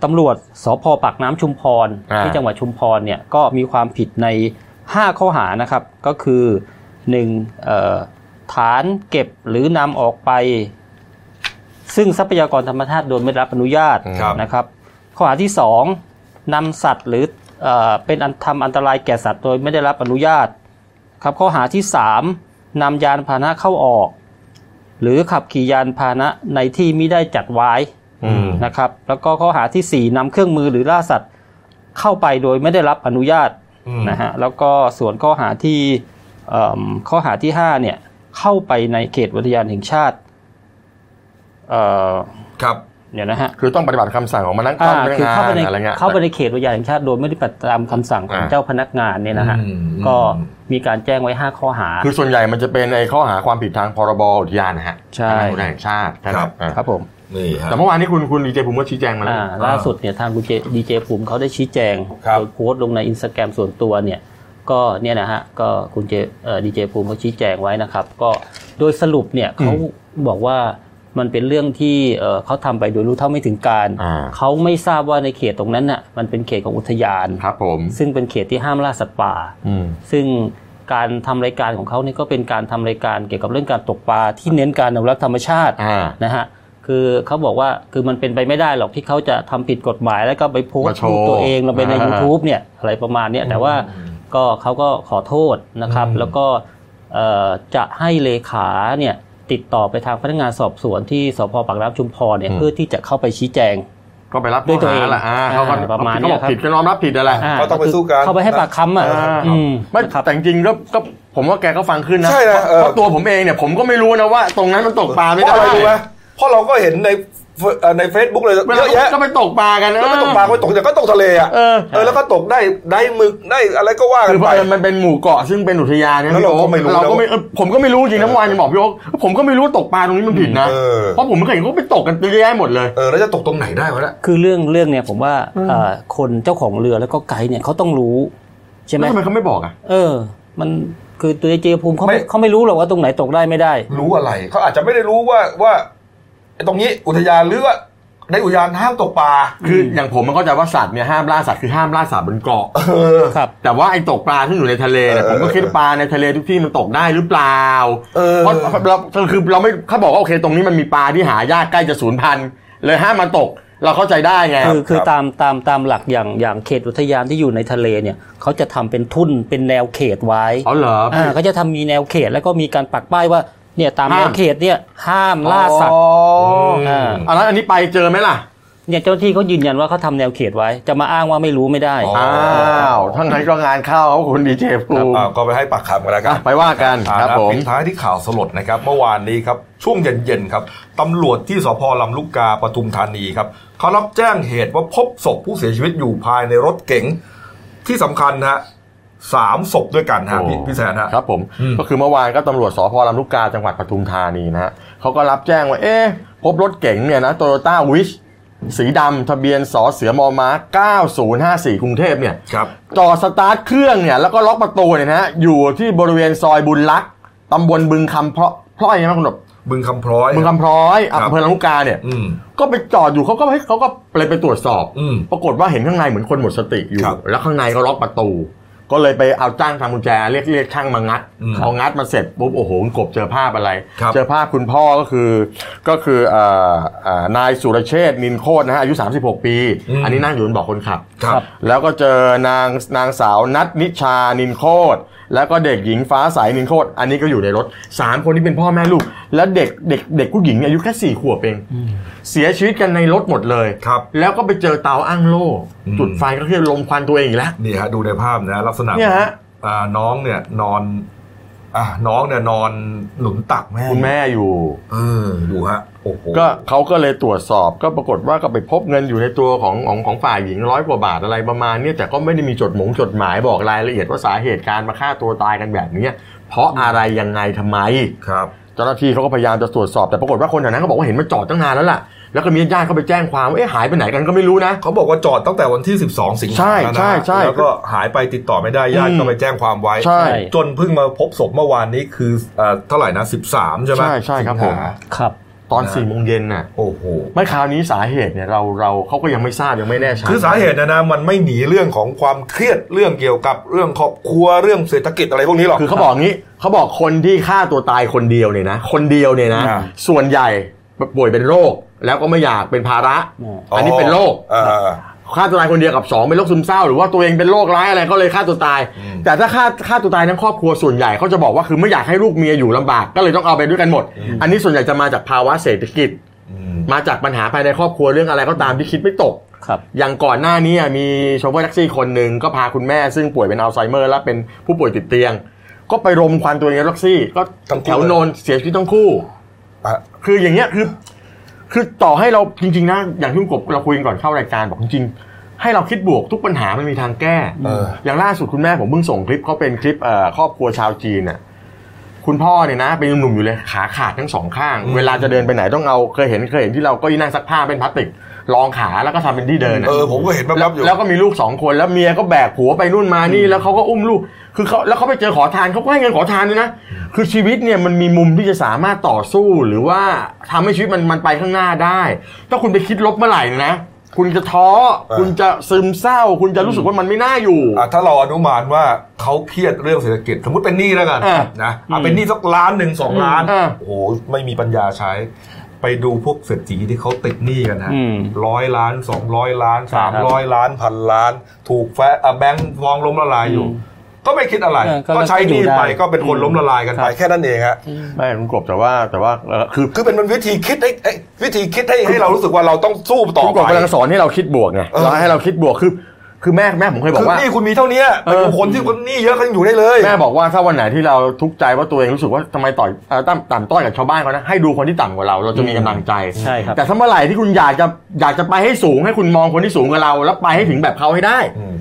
Speaker 5: ตำรวจสพปากน้ำชุมพร
Speaker 2: อ่า
Speaker 5: ที่จังหวัดชุมพรเนี่ยก็มีความผิดใน 5 ข้อหานะครับ ก็คือ1เอ่อฐานเก็บหรือนำออกไป ซึ่งทรัพยากรธรรมชาติโดยไม่ได้รับอนุญาต
Speaker 1: ครับ
Speaker 5: นะครับ ข้อหาที่ 2นำสัตว์หรือเออเป็นอันทำอันตรายแก่สัตว์โดยไม่ได้รับอนุญาต ครับข้อหาที่ 3นำยานพาหนะเข้าออก หรือขับขี่ยานพาหนะในที่ไม่ได้จัดไว้
Speaker 2: อืม
Speaker 5: นะครับ แล้วก็ข้อหาทีสี่4นำเครื่องมือหรือล่าสัตว์เข้าไปโดยไม่ได้รับอนุญาต
Speaker 1: อืม
Speaker 5: นะฮะแล้วก็ส่วนข้อหาที่เอิ่มข้อหาที่5เนี่ยเข้าไปในเขตอุทยานแห่งชาติเอ่อ
Speaker 1: ครับ
Speaker 5: เดี๋ยวนะฮะ
Speaker 2: คือต้องปฏิบัติคำสั่งของมานั่ง
Speaker 5: อ่า
Speaker 2: พนัก
Speaker 5: คืองาเข้าไป
Speaker 2: น
Speaker 5: ใน
Speaker 2: อะไรเงี้ย
Speaker 5: เข้าไปในเขตอุทยานแห่งชาติโดยไม่ได้ปฏิบัติตามคำสั่งของ
Speaker 2: อ่า
Speaker 5: เจ้าพนักงานเนี่ยนะฮะ
Speaker 1: อืม
Speaker 5: ก็มีการแจ้งไว้ 5 ข้อหา
Speaker 2: คือส่วนใหญ่มันจะเป็นในข้อหาความผิดทางพรบอุทยานนะฮะ
Speaker 5: ใช่
Speaker 2: ทางอุทยานแห่งชาติใช่ไหม
Speaker 1: ครับ
Speaker 2: อ่า
Speaker 5: ครับผม
Speaker 1: นี่ฮะ
Speaker 2: แต่เมื่อวานนี้คุณคุณดีเจภูมิก็ชี้แจงมาแล้ว
Speaker 5: อ่าล่าสุดเนี่ยทางดีเจดีเจภูมิเขาได้ชี้แจง
Speaker 1: ครับ
Speaker 5: โดยโพสต์ลงในอินสตาแกรมส่วนตัวเนี่ยก็เนี่ยนะฮะก็คุณเจเอ่อดีเจภูมิเขาชี้แจงไว้นะครับ ก็โดยสรุปเนี่ยเขาบอกว่า มันเป็นเรื่องที่เอ่อเขาทำไปโดยรู้เท่าไม่ถึงการ
Speaker 2: อ่า
Speaker 5: เขาไม่ทราบว่าในเขตตรงนั้นน่ะมันเป็นเขตของอุทยาน
Speaker 2: ครับผม
Speaker 5: ซึ่งเป็นเขตที่ห้ามล่าสัตว์ป่า
Speaker 2: อืม
Speaker 5: ซึ่งการทำรายการของเขาเนี่ยก็เป็นการทำรายการเกี่ยวกับเรื่องการตกปลาที่เน้นการอนุรักษ์ธรรมชาติ
Speaker 2: อ่า
Speaker 5: นะฮะคือเขาบอกว่าคือมันเป็นไปไม่ได้หรอกที่เขาจะทำผิดกฎหมายแล้วก็ไปโพส
Speaker 2: มา
Speaker 5: ต์
Speaker 2: โชว์
Speaker 5: รูปตัวเองลงไปใน
Speaker 2: อ่า
Speaker 5: YouTube เนี่ยอะไรประมาณเนี้ยแต่ว่าก็เขาก็ขอโทษนะครับ
Speaker 1: อืม
Speaker 5: แล้วก็เอ่อจะให้เลขาเนี่ย ติดต่อไปทางพนักงานสอบสวนที่สพปากน้ำชุมพรเนี่ยเพื่อที่จะเข้าไปชี้แจง
Speaker 2: ก็ไปรับ
Speaker 5: ด้วยตัวเอง
Speaker 2: ข้หาแหละอ่าเขาก็
Speaker 5: อ่าประมาณ
Speaker 2: เขาบอก
Speaker 5: เนี้ยครับ
Speaker 2: ผิดก็น้อมรับผิดอะไรา
Speaker 1: ก็ต้องไปสู้กัน
Speaker 5: เข้าไปให้ปากคำอะ
Speaker 2: อ่า
Speaker 5: อืม
Speaker 2: ไม่
Speaker 5: นะครับ
Speaker 2: แต่จริงๆก็ก็ผมว่าแกก็ฟังขึ้นนะ
Speaker 1: ใช่นะเออ
Speaker 2: เพราะตัวผมเองเนี่ยผมก็ไม่รู้นะว่า ตรงนั้นมันตกปลาไม่
Speaker 1: เพราะ
Speaker 2: ได้
Speaker 1: อะไรรู้ไหมเพราะเราก็เห็นในเฟเอ่อ ในเฟซบุ๊กเลย
Speaker 2: เว
Speaker 1: เย
Speaker 2: ลา
Speaker 1: อะแยะ
Speaker 2: ก็ไปตกปลากัน
Speaker 1: ก็ไม่ตกปลาก็ไม่ตกแต่ก็ตกทะเลอะ
Speaker 2: เออ
Speaker 1: เออแล้วก็ตกได้ได้หมึกได้อะไรก็ว่ากั
Speaker 2: คื
Speaker 1: น
Speaker 2: อเพ
Speaker 1: ไป
Speaker 2: ราะมันเป็นหมู่เกาะซึ่งเป็นอุทยานเนี่ย
Speaker 1: แล้วเราก็ไม่รู้
Speaker 2: เราก็ไม่
Speaker 1: นะว่า
Speaker 2: เออผมก็ไม่รู้จริงนะเมื่อวานยังบอกพี่โอ๊คผมก็ไม่รู้ว่าตกปลาตรงนี้มันผิดนะ
Speaker 1: เออ
Speaker 2: เพราะผมไม่เคยเห็นเขาไปตกกันเยอะแยะหมดเลย
Speaker 1: เออแล้วจะตกตรงไหนได้วะเนี่ย
Speaker 5: คือเรื่องเรื่องเนี่ยผมว่าเอ่อคนเจ้าของเรือแล้วก็ไกด์เนี่ยเขาต้องรู้ใช่ไหม
Speaker 2: แล้วทำไมเขาไม่บอกอะ
Speaker 5: เออ มันคือตัวเจภูมิเขาไม่เขาไม่รู้หรอกว่าตรงไหนตกได้ไม่ได้
Speaker 1: รู้อะไรเขาอาจจะไม่ได้รู้ว่าว่าไอ้ ตรงนี้อุทยานหรือว่าในอุทยานห้ามตกปลา
Speaker 2: คืออย่างผมมันก็จะว่าสัตว์เนี่ยห้ามล่าสัตว์คือห้ามล่าสัตว์บนเกาะ
Speaker 1: เออ
Speaker 5: ครับ
Speaker 2: แต่ว่าไอ้ตกปลาที่อยู่ในทะเลเนี่ย
Speaker 1: เออ
Speaker 2: ผมก็คิดว่าปลาในทะเลทุกที่มันตกได้หรือเปล่า
Speaker 1: เออ
Speaker 2: เพราะเราคือเราไม่เขาบอกว่าโอเค ตรงนี้มันมีปลาที่หายากใกล้จะสูญพันธุ์เลยห้ามมันตกเราเข้าใจได้ไง
Speaker 5: คือคือ
Speaker 1: ครับ
Speaker 5: ตามตามตามหลักอย่างอย่างเขตอุทยานที่อยู่ในทะเลเนี่ยเขาจะทำเป็นทุ่นเป็นแนวเขตไว้
Speaker 2: อ๋อเหรอ
Speaker 5: อ่าเขาจะทำมีแนวเขตแล้วก็มีการปักป้ายว่า เนี่ยตามแน
Speaker 2: ห้าม
Speaker 5: วเขตเนี่ยห้ามล่าสัต
Speaker 2: อ๋
Speaker 5: ว์
Speaker 2: อ
Speaker 5: อ่า
Speaker 2: อันนั้นอันนี้ไปเจอไหมล่ะ
Speaker 5: เนี่ยเจ้าหน้าที่เขายืนยันว่าเขาทำแนวเขตไว้ จะมาอ้างว่าไม่รู้ไม่ได้
Speaker 1: อ๋อ
Speaker 2: อ้าวทั้งนั้นก็งานเข้าครับคุณดีเจภูมิ
Speaker 1: อ่าก็ไปให้ปากคำกันแล้วกั
Speaker 2: อะ
Speaker 1: น
Speaker 2: ไปว่ากัน
Speaker 1: อ่า
Speaker 2: ครับ
Speaker 1: นะ
Speaker 2: ผม
Speaker 1: ปิดท้ายที่ข่าวสลดนะครับ เมื่อวานนี้ครับช่วงเย็นๆครับตำรวจที่สพลำลูกกาปทุมธานีครับเขารับแจ้งเหตุว่าพบศพผู้เสียชีวิตอยู่ภายในรถเก๋งที่สำคัญนะฮะ สามศพด้วยกันฮะพี่พี่แซนฮะ
Speaker 2: ครับผม
Speaker 1: อืม
Speaker 2: ก็คือเมื่อวานก็ตำรวจสภ.ลำลูกกาจังหวัดปทุมธานีนะฮะเขาก็รับแจ้งว่าเอ๊ะพบรถเก๋งเนี่ยนะโตโยต้าวิชสีดำทะเบียนสอเสือมอม้า 9054 กรุงเทพเนี่ย
Speaker 1: ครับ
Speaker 2: จอดสตาร์ทเครื่องเนี่ยแล้วก็ล็อกประตูเนี่ยนะฮะอยู่ที่บริเวณซอยบุญรักษ์ตำบลบึงคำเพราะพร้อยใช่ไหมคุณหนบ
Speaker 1: บึงคำพร้อย
Speaker 2: บึงคำพร้อย
Speaker 1: ครับ
Speaker 2: อำเภอลำลูกกาเนี่ย
Speaker 1: อืม
Speaker 2: ก็ไปจอดอยู่เขาก็ให้เขาก็เลยไปตรวจสอบ
Speaker 1: อืม
Speaker 2: ปรากฏว่าเห็นข้างในเหมือนคนหมดสติอยู่
Speaker 1: ครับ
Speaker 2: แล้วข้างในก็ล็อกประตู ก็เลยไปเอาจ้างทำกุญแจเรียกเรียกช่างมางัด
Speaker 1: อืม
Speaker 2: พองัดมาเสร็จปุ๊บโอ้โหคุณกบเจอภาพอะไร
Speaker 1: ครับ
Speaker 2: เจอภาพคุณพ่อก็คือก็คือเอ่อเอ่อนายสุรเชษฐ์นินโคตรนะฮะอายุ 36 ปี อันนี้นั่งอยู่บนเบาะคนขับ
Speaker 1: ครับ
Speaker 2: แล้วก็เจอนางนางสาวนัทนิชานินโคตรแล้วก็เด็กหญิงฟ้าใสนินโคตรอันนี้ก็อยู่ในรถสามคนนี้เป็นพ่อแม่ลูก แล้วเด็กเด็กเด็กผู้หญิงเนี่ยอายุแค่สี่ขวบเองเสียชีวิตกันในรถหมดเลย
Speaker 1: ครับ
Speaker 2: แล้วก็ไปเจอเตาอ้างโล่
Speaker 1: อืม
Speaker 2: จุดไฟก็คือลมควันตัวเองอีกแล้ว
Speaker 1: นี่ฮะดูในภาพนะลักษณะ
Speaker 2: เนี่ยฮะ
Speaker 1: อ่าน้องเนี่ยนอน อ่าน้องเนี่ยนอนหนุนตักแม่
Speaker 2: คุณแม่อยู่
Speaker 1: เออดูฮะโอ้โห
Speaker 2: ก็เขาก็เลยตรวจสอบก็ปรากฏว่าก็ไปพบเงินอยู่ในตัวของของของฝ่ายหญิงร้อยกว่าบาทอะไรประมาณเนี้ยแต่ก็ไม่ได้มีจดหมงจดหมายบอกรายละเอียดว่าสาเหตุการมาฆ่าตัวตายกันแบบเนี้ยเพราะอะไรยังไงทำไม
Speaker 1: ครับ
Speaker 2: เจ้าหน้าที่เขาก็พยายามจะตรวจสอบแต่ปรากฏว่าคนแถวนั้นเขาบอกว่าเห็นมันจอดตั้งนานแล้วล่ะ แล้วก็มีญาติเขาไปแจ้งความว่าเอ๊ะหายไปไหนกันก็ไม่รู้นะ
Speaker 1: เขาบอกว่าจอดตั้งแต่วันที่ 12 สิงหา
Speaker 2: ใช่
Speaker 1: แล้วนะ
Speaker 2: ใช่ใช่
Speaker 1: แล้วก็หายไปติดต่อไม่ได้ญาติ
Speaker 2: อืม
Speaker 1: ก็ไปแจ้งความไว้
Speaker 2: ใช่
Speaker 1: จนเพิ่งมาพบศพเมื่อวานนี้คือเอ่อเท่าไหร่นะ 13 ใช่ไหม
Speaker 2: ใช่ใช่ครับผม
Speaker 1: สิงหา
Speaker 5: ครับ
Speaker 2: ตอน
Speaker 1: นะ
Speaker 2: สี่โมงเย็นน่ะ
Speaker 1: โอ้โห
Speaker 2: ไม่คราวนี้สาเหตุเนี่ยเราเราเขาก็ยังไม่ทราบยังไม่แน่ชัด
Speaker 1: คือสาเหตุนะนะมันไม่หนีเรื่องของความเครียดเรื่องเกี่ยวกับเรื่องครอบครัวเรื่องเศรษฐกิจอะไรพวกนี้หรอก
Speaker 2: คือเขาบอกงี้เขาบอกคนที่ฆ่าตัวตายคนเดียวเนี่ยนะ คนเดียวเนี่ยนะ
Speaker 1: อ่า
Speaker 2: ส่วนใหญ่ป่วยเป็นโรคแล้วก็ไม่อยากเป็นภาระ
Speaker 5: อืม
Speaker 2: อันนี้เป็นโรค
Speaker 1: เออ
Speaker 2: ฆ่าตัวตายคนเดียวกับสองเป็นโรคซึมเศร้า หรือว่าตัวเองเป็นโรคร้ายอะไรก็เลยฆ่าตัวตาย
Speaker 1: อืม
Speaker 2: แต่ถ้าฆ่าฆ่าตัวตายทั้งครอบครัวส่วนใหญ่เขาจะบอกว่าคือไม่อยากให้ลูกเมียอยู่ลำบากก็เลยต้องเอาไปด้วยกันหมด อันนี้ส่วนใหญ่จะมาจากภาวะเศรษฐกิจ
Speaker 1: อืม
Speaker 2: มาจากปัญหาภายในครอบครัวเรื่องอะไรก็ตามที่คิดไม่ตก
Speaker 5: ครับ
Speaker 2: อย่างก่อนหน้านี้อะมีโชเฟอร์แท็กซี่คนหนึ่งก็พาคุณแม่ซึ่งป่วยเป็นอัลไซเมอร์และเป็นผู้ป่วยติดเตียง ก็ไปรมควันตัวเองในแท็กซี่ ก็
Speaker 1: ทั้งคู่
Speaker 2: แถวนนเสียชีวิตทั้งคู่
Speaker 1: อะ
Speaker 2: คืออย่างเงี้ยคือ คือต่อให้เราจริงๆนะอย่างที่คุณกบเราคุยกันก่อนเข้ารายการบอกจริงๆให้เราคิดบวกทุกปัญหามันมีทางแก้
Speaker 1: เออ
Speaker 2: อย่างล่าสุดคุณแม่ผมเพิ่งส่งคลิปเขาเป็นคลิปเอ่อครอบครัวชาวจีนน่ะคุณพ่อเนี่ยนะเป็นหนุ่มๆอยู่เลยขาขาดทั้งสองข้าง
Speaker 1: อืม
Speaker 2: เวลาจะเดินไปไหนต้องเอาเคยเห็นเคยเห็นที่เราเก็ยีนั่งซักผ้าเป็นพลาสติกรองขาแล้วก็ทำเป็นที่เดินน่ะ
Speaker 1: เออผมก็เห็นแป๊บๆอยู่
Speaker 2: แล้วก็มีลูกสองคนแล้วเมียก็แบกผัวไปนู่นมานี่แล้วเขาก็อุ้มลูก คือเขาแล้วเขาไปเจอขอทานเขาก็ให้เงินขอทานด้วยนะ คือชีวิตเนี่ยมันมีมุมที่จะสามารถต่อสู้หรือว่าทำให้ชีวิตมันมันไปข้างหน้าได้ ถ้าคุณไปคิดลบเมื่อไหร่นะคุณจะท้อ
Speaker 1: เออ
Speaker 2: คุณจะซึมเศร้า คุณจะรู้สึกว่ามันไม่น่าอยู่
Speaker 1: อะถ้าเราอนุมานว่าเขาเครียดเรื่องเศรษฐกิจ สมมติเป็นหนี้แล้วกัน
Speaker 2: อะ
Speaker 1: นะอะเป็นหนี้สักล้านหนึ่งสองล้าน
Speaker 2: อะ
Speaker 1: โอ้โห ไม่มีปัญญาใช้ ไปดูพวกเศรษฐีที่เขาติดหนี้กันฮะ
Speaker 5: อืม
Speaker 1: ร้อยล้านสองร้อยล้าน
Speaker 5: ใช่
Speaker 1: สาม
Speaker 5: ครับ
Speaker 1: ร้อยล้านพันล้าน ถูกแฟอะแบงค์ฟองล้มละลายอยู่
Speaker 5: อืม
Speaker 1: ก็ไม่คิดอะไร
Speaker 5: เออก็
Speaker 1: ก็ใช้หนี้
Speaker 5: ก็อยู่ได้
Speaker 1: ไปก็เป็นคนล้มละลายกันไป
Speaker 5: ครับ
Speaker 1: แค่นั้นเองฮะ
Speaker 2: ไม่คุณกบแต่ว่าแต่ว่าเออคือ
Speaker 1: คือเป็นมันวิธีคิดให้เอ้ยวิธีคิดให้ให้เรารู้สึกว่าเราต้องสู้ต่อ
Speaker 2: คุณก
Speaker 1: ไป
Speaker 2: บกำลังสอนให้เราคิดบวกไง
Speaker 1: เออ
Speaker 2: เราให้เราคิดบวกคือคือแม่แม่ผมเคยบอ
Speaker 1: คื
Speaker 2: ก
Speaker 1: อ
Speaker 2: ว่า
Speaker 1: หนี้คุณมีเท่านี้ไปดู
Speaker 2: เออ
Speaker 1: คนที่คนหนี้เยอะเขายังอยู่ได้เลย
Speaker 2: แม่บอกว่าถ้าวันไหนที่เราทุกข์ใจว่าตัวเองรู้สึกว่าทำไมต่อยเอ่อต่ำต่ำต้อยกับชาวบ้านเขานะให้ดูคนที่ต่ำกว่าเราเราจะมีกำลังใจ
Speaker 5: ใช่ครับ
Speaker 2: แต่ถ้าเมื่อไหร่ที่คุณอยากจะอยากจะไปให้สูงให้คุณมองคนที่สูงกว่าเรา แล้วไปให้ถึงแบบเขาให้ได้
Speaker 1: อืม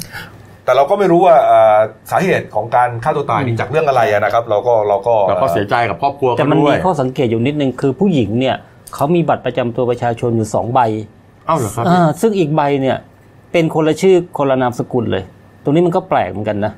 Speaker 1: แต่เราก็ไม่รู้ว่าเอ่อสาเหตุของการฆ่าตัวตายนี่จากเรื่องอะไรอะนะครับ เราก็เราก็
Speaker 2: เราก็เสียใจกับครอบครัว
Speaker 5: แต่
Speaker 2: เขา
Speaker 5: มัน
Speaker 2: ด้ว
Speaker 5: มี
Speaker 2: ย
Speaker 5: ข้อสังเกตอยู่นิดนึงคือผู้หญิงเนี่ยเขามีบัตรประจำตัวประชาชนอยู่สองใบ
Speaker 2: เอ้าเหรอครับ
Speaker 5: อ่าซึ่งอีกใบเนี่ยเป็นคนละชื่อคนละนามสกุลเลย ตรงนี้มันก็แปลกเหมือนกันนะ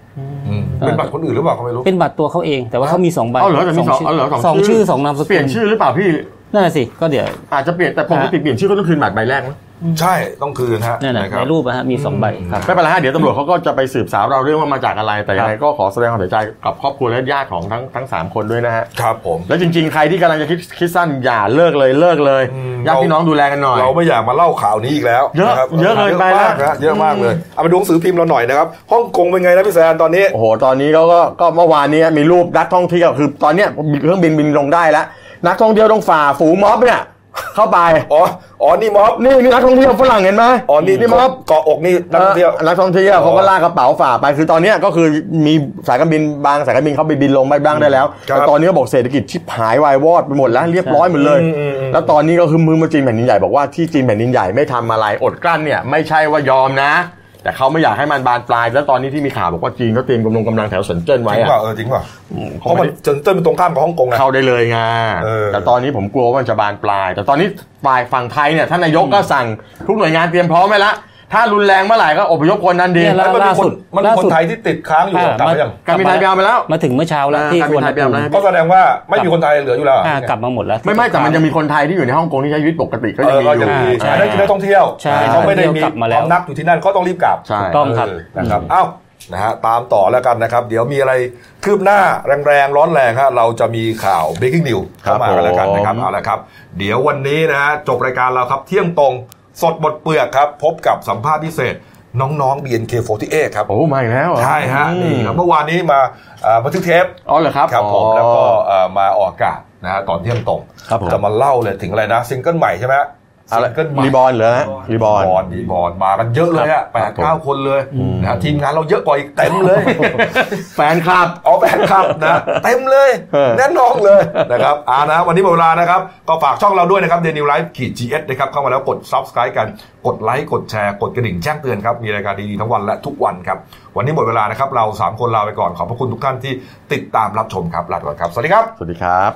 Speaker 1: อืมเป็นบัตรคนอื่นหรือเปล่าก็ไม่รู้
Speaker 5: เป็นบัตรตัวเขาเอง แต่ว่าเขามีสองใบ
Speaker 2: เอ้าเหรอแต่มีสอง
Speaker 5: ชื่
Speaker 2: เอ้าเหรอ
Speaker 5: สองชื่อสองนามสกุล
Speaker 2: เปลี่ยนชื่อหรือเปล่าพี่
Speaker 5: นั่นนะสิก็เดี๋ยว
Speaker 2: อาจจะเปลี่ยนแต่ปกติเปลี่ยนชื่อก็ต้องคืนบัตรใบแรกมั้ง
Speaker 1: ใช่ต้องคืนฮะ
Speaker 5: นั่นนะ
Speaker 1: ครั
Speaker 5: ใน
Speaker 1: บ
Speaker 5: รูปนะฮะมีสองใบครับ
Speaker 2: ไม่เป็นไรฮะเดี๋ยวตำรวจเขาก็จะไปสืบสาวเราเรื่องว่ามาจากอะไรแต่ยังไงก็ขอแสดงความเสียใจกับครอบครัวและญาติของทั้งทั้งสามคนด้วยนะฮะ
Speaker 1: ครับผม
Speaker 2: แล้วจริง ๆ ใครที่กำลังจะคิดคิดสั้นอย่าเลิกเลยเลิกเลย
Speaker 1: อืม
Speaker 2: ญาติพี่น้องดูแลกันหน่อย
Speaker 1: เราไม่อยากมาเล่าข่าวนี้อีกแล้ว
Speaker 2: เยอะ
Speaker 1: นครับ
Speaker 2: เยอะเกินไป
Speaker 1: เยอะมาก
Speaker 2: แล้ว
Speaker 1: นะเยอะมากเลยเอาไปดูหนังสือพิมพ์เราหน่อยนะครับฮ่องกงเป็นไงนะพี่แซนตอนนี้
Speaker 2: โอ้โหตอนนี้เขาก็ก็เมื่อวานนี้มีรูปนักท่องเที่ยวคือตอนเนี้ยเครื่องบินบินลงได้แล้วนักท่องเที่ยวต้องฝ่าฝูงม็อบเนี่ย เข้าไป
Speaker 1: อ๋อ อ๋อ นี่ม็อบ
Speaker 2: นี่นี่นักท่องเที่ยวฝรั่งเห็นไหม
Speaker 1: อ๋อ นี่
Speaker 2: นี่ม็อบ
Speaker 1: เกาะอกนี่นักท่องเที่ยว
Speaker 2: ออนักท่องเที่ยวเขาก็ลากกระเป๋าฝ่าไป คือตอนเนี้ยก็คือมีสายการบินบางสายการบินเขาไปบินลงไปบ้างได้แล้ว
Speaker 1: ครับ
Speaker 2: แต่ตอนนี้ก็บอกเศรษฐกิจชิบหายวายวอดไปหมดแล้วเรียบร้อยหมดเลย
Speaker 1: อืมอืมอืม
Speaker 2: แล้วตอนนี้ก็คือมือมาจีนแผ่นดินใหญ่บอกว่าที่จีนแผ่นดินใหญ่ไม่ทำอะไรอดกลั้นเนี่ยไม่ใช่ว่ายอมนะ แต่เขาไม่อยากให้มันบานปลาย แล้วตอนนี้ที่มีข่าวบอกว่าจีนเขาเตรียมกำลังกำลังแถวเซินเจิ้น
Speaker 1: จ
Speaker 2: ไว้
Speaker 1: ริง
Speaker 2: อะ
Speaker 1: เปล่าเออจริงเปล่าเพ
Speaker 2: เขา
Speaker 1: ราะ
Speaker 2: ไม่
Speaker 1: มัน
Speaker 2: ได้
Speaker 1: เจนเติ้ลเป็นตรงข้ามกับฮ่องกงไง
Speaker 2: เข้าได้เลยไง
Speaker 1: เออ
Speaker 2: แต่ตอนนี้ผมกลัวว่ามันจะบานปลาย แต่ตอนนี้ฝ่ายฝั่งไทยเนี่ยท่านนายกก็สั่งทุกหน่วยงานเตรียมพร้อมไว้ละ ถ้ารุนแรงเมื่อไหร่ก็อพยพคนนั้นดี
Speaker 5: เนี่ย
Speaker 1: แล้วมันมี
Speaker 5: ล่า
Speaker 1: ค
Speaker 5: สุ
Speaker 1: น
Speaker 5: ด
Speaker 1: มันมี
Speaker 5: ล่า
Speaker 1: คน
Speaker 5: สุด
Speaker 1: ไทยที่ติดค้างอยู่
Speaker 5: อ่าก
Speaker 1: ลับ
Speaker 5: มา
Speaker 1: มายัง
Speaker 2: การบินไทยไปเอามาแล้ว
Speaker 5: มาถึงเมื่อเช้าแล้ว
Speaker 2: อ่า
Speaker 5: ที่
Speaker 2: การบิ
Speaker 5: คน
Speaker 2: ไทยไปเอามาแล้ว
Speaker 1: ก็แสดงว่าไม่มีคนไทยเหลืออยู่แล้ว
Speaker 5: อ่ากลับมาหมดแล้ว
Speaker 2: ไม่ไม่แต่มันยังมีคนไทยที่อยู่ในฮ่องกงที่ใช้ชีวิตปกติก็
Speaker 1: เอ
Speaker 2: ยัง
Speaker 1: อ
Speaker 2: มี
Speaker 1: ก็
Speaker 2: อ
Speaker 1: จะ
Speaker 2: ยู่
Speaker 1: มี
Speaker 5: ใช่
Speaker 1: อันนั้นคือนักท่องเที่ยว
Speaker 5: ใช่
Speaker 1: เขาไม่ได้มี
Speaker 5: กลับมาแล้ว
Speaker 1: ความนักอยู่ที่นั่นเขาต้องรีบกลับ
Speaker 2: ใช่
Speaker 5: ต้องครับ
Speaker 1: เออนะครับ เอ้า นะฮะ ตามต่อแล้วกันนะครับ เดี๋ยวมีอะไรคืบหน้าแรงๆ ร้อนแรงฮะ เราจะมีข่าว breaking news เข้ามากันแล้วกันนะครับ
Speaker 2: ผม
Speaker 1: เอาละครับ เดี๋ยววันนี้นะฮะ จบรายการเราครับ เที่ยงตรง สดหมดเปลือกครับ พบกับสัมภาษณ์พิเศษน้องๆ BNK48 ครับ
Speaker 2: โอ้มาอีกแล้วเหรอ
Speaker 1: ใช่ฮะ
Speaker 2: อืม
Speaker 1: นี่ครับเมื่อวานนี้มาเอ่อบันทึกเทป
Speaker 2: อ๋อเหรอครับ
Speaker 1: ครับผม
Speaker 2: อ๋อ
Speaker 1: แล้วก็เอ่อมาออกอากาศนะฮะตอนเที่ยงตรง
Speaker 2: ครับผม
Speaker 1: จะมาเล่าเลยถึงอะไรนะซิงเกิลใหม่ใช่ไหม
Speaker 2: อะไร
Speaker 1: ซิงเกิลใหม่
Speaker 2: รีบอลเหรอฮะรีบอล
Speaker 1: บอลดีบอลมากันเยอะเลยอะแปด
Speaker 2: ครับ
Speaker 1: เก้า
Speaker 2: ผม
Speaker 1: คนเลยนะฮะทีมงานเราเยอะกว่าอีกเต็มเลย
Speaker 2: แฟนคลับ
Speaker 1: เอาแฟนคลับนะเต็มเลย
Speaker 2: เออ
Speaker 1: แน่นอนเลยนะครับอ่านะวันนี้หมดเวลานะครับ ก็ฝากช่องเราด้วยนะครับเดนิวไลฟ์ขีดจีเอสนะครับเข้ามาแล้วกด subscribe กันกดไลค์กดแชร์กดกระดิ่งแจ้งเตือนครับ มีรายการดีๆทั้งวันและทุกวันครับวันนี้หมดเวลานะครับเราสามคนลาไปก่อนขอบพระคุณทุกท่านที่ติดตามรับชมครับลาไปก่อนครับสวัสดีครับ
Speaker 2: สวัสดีครับ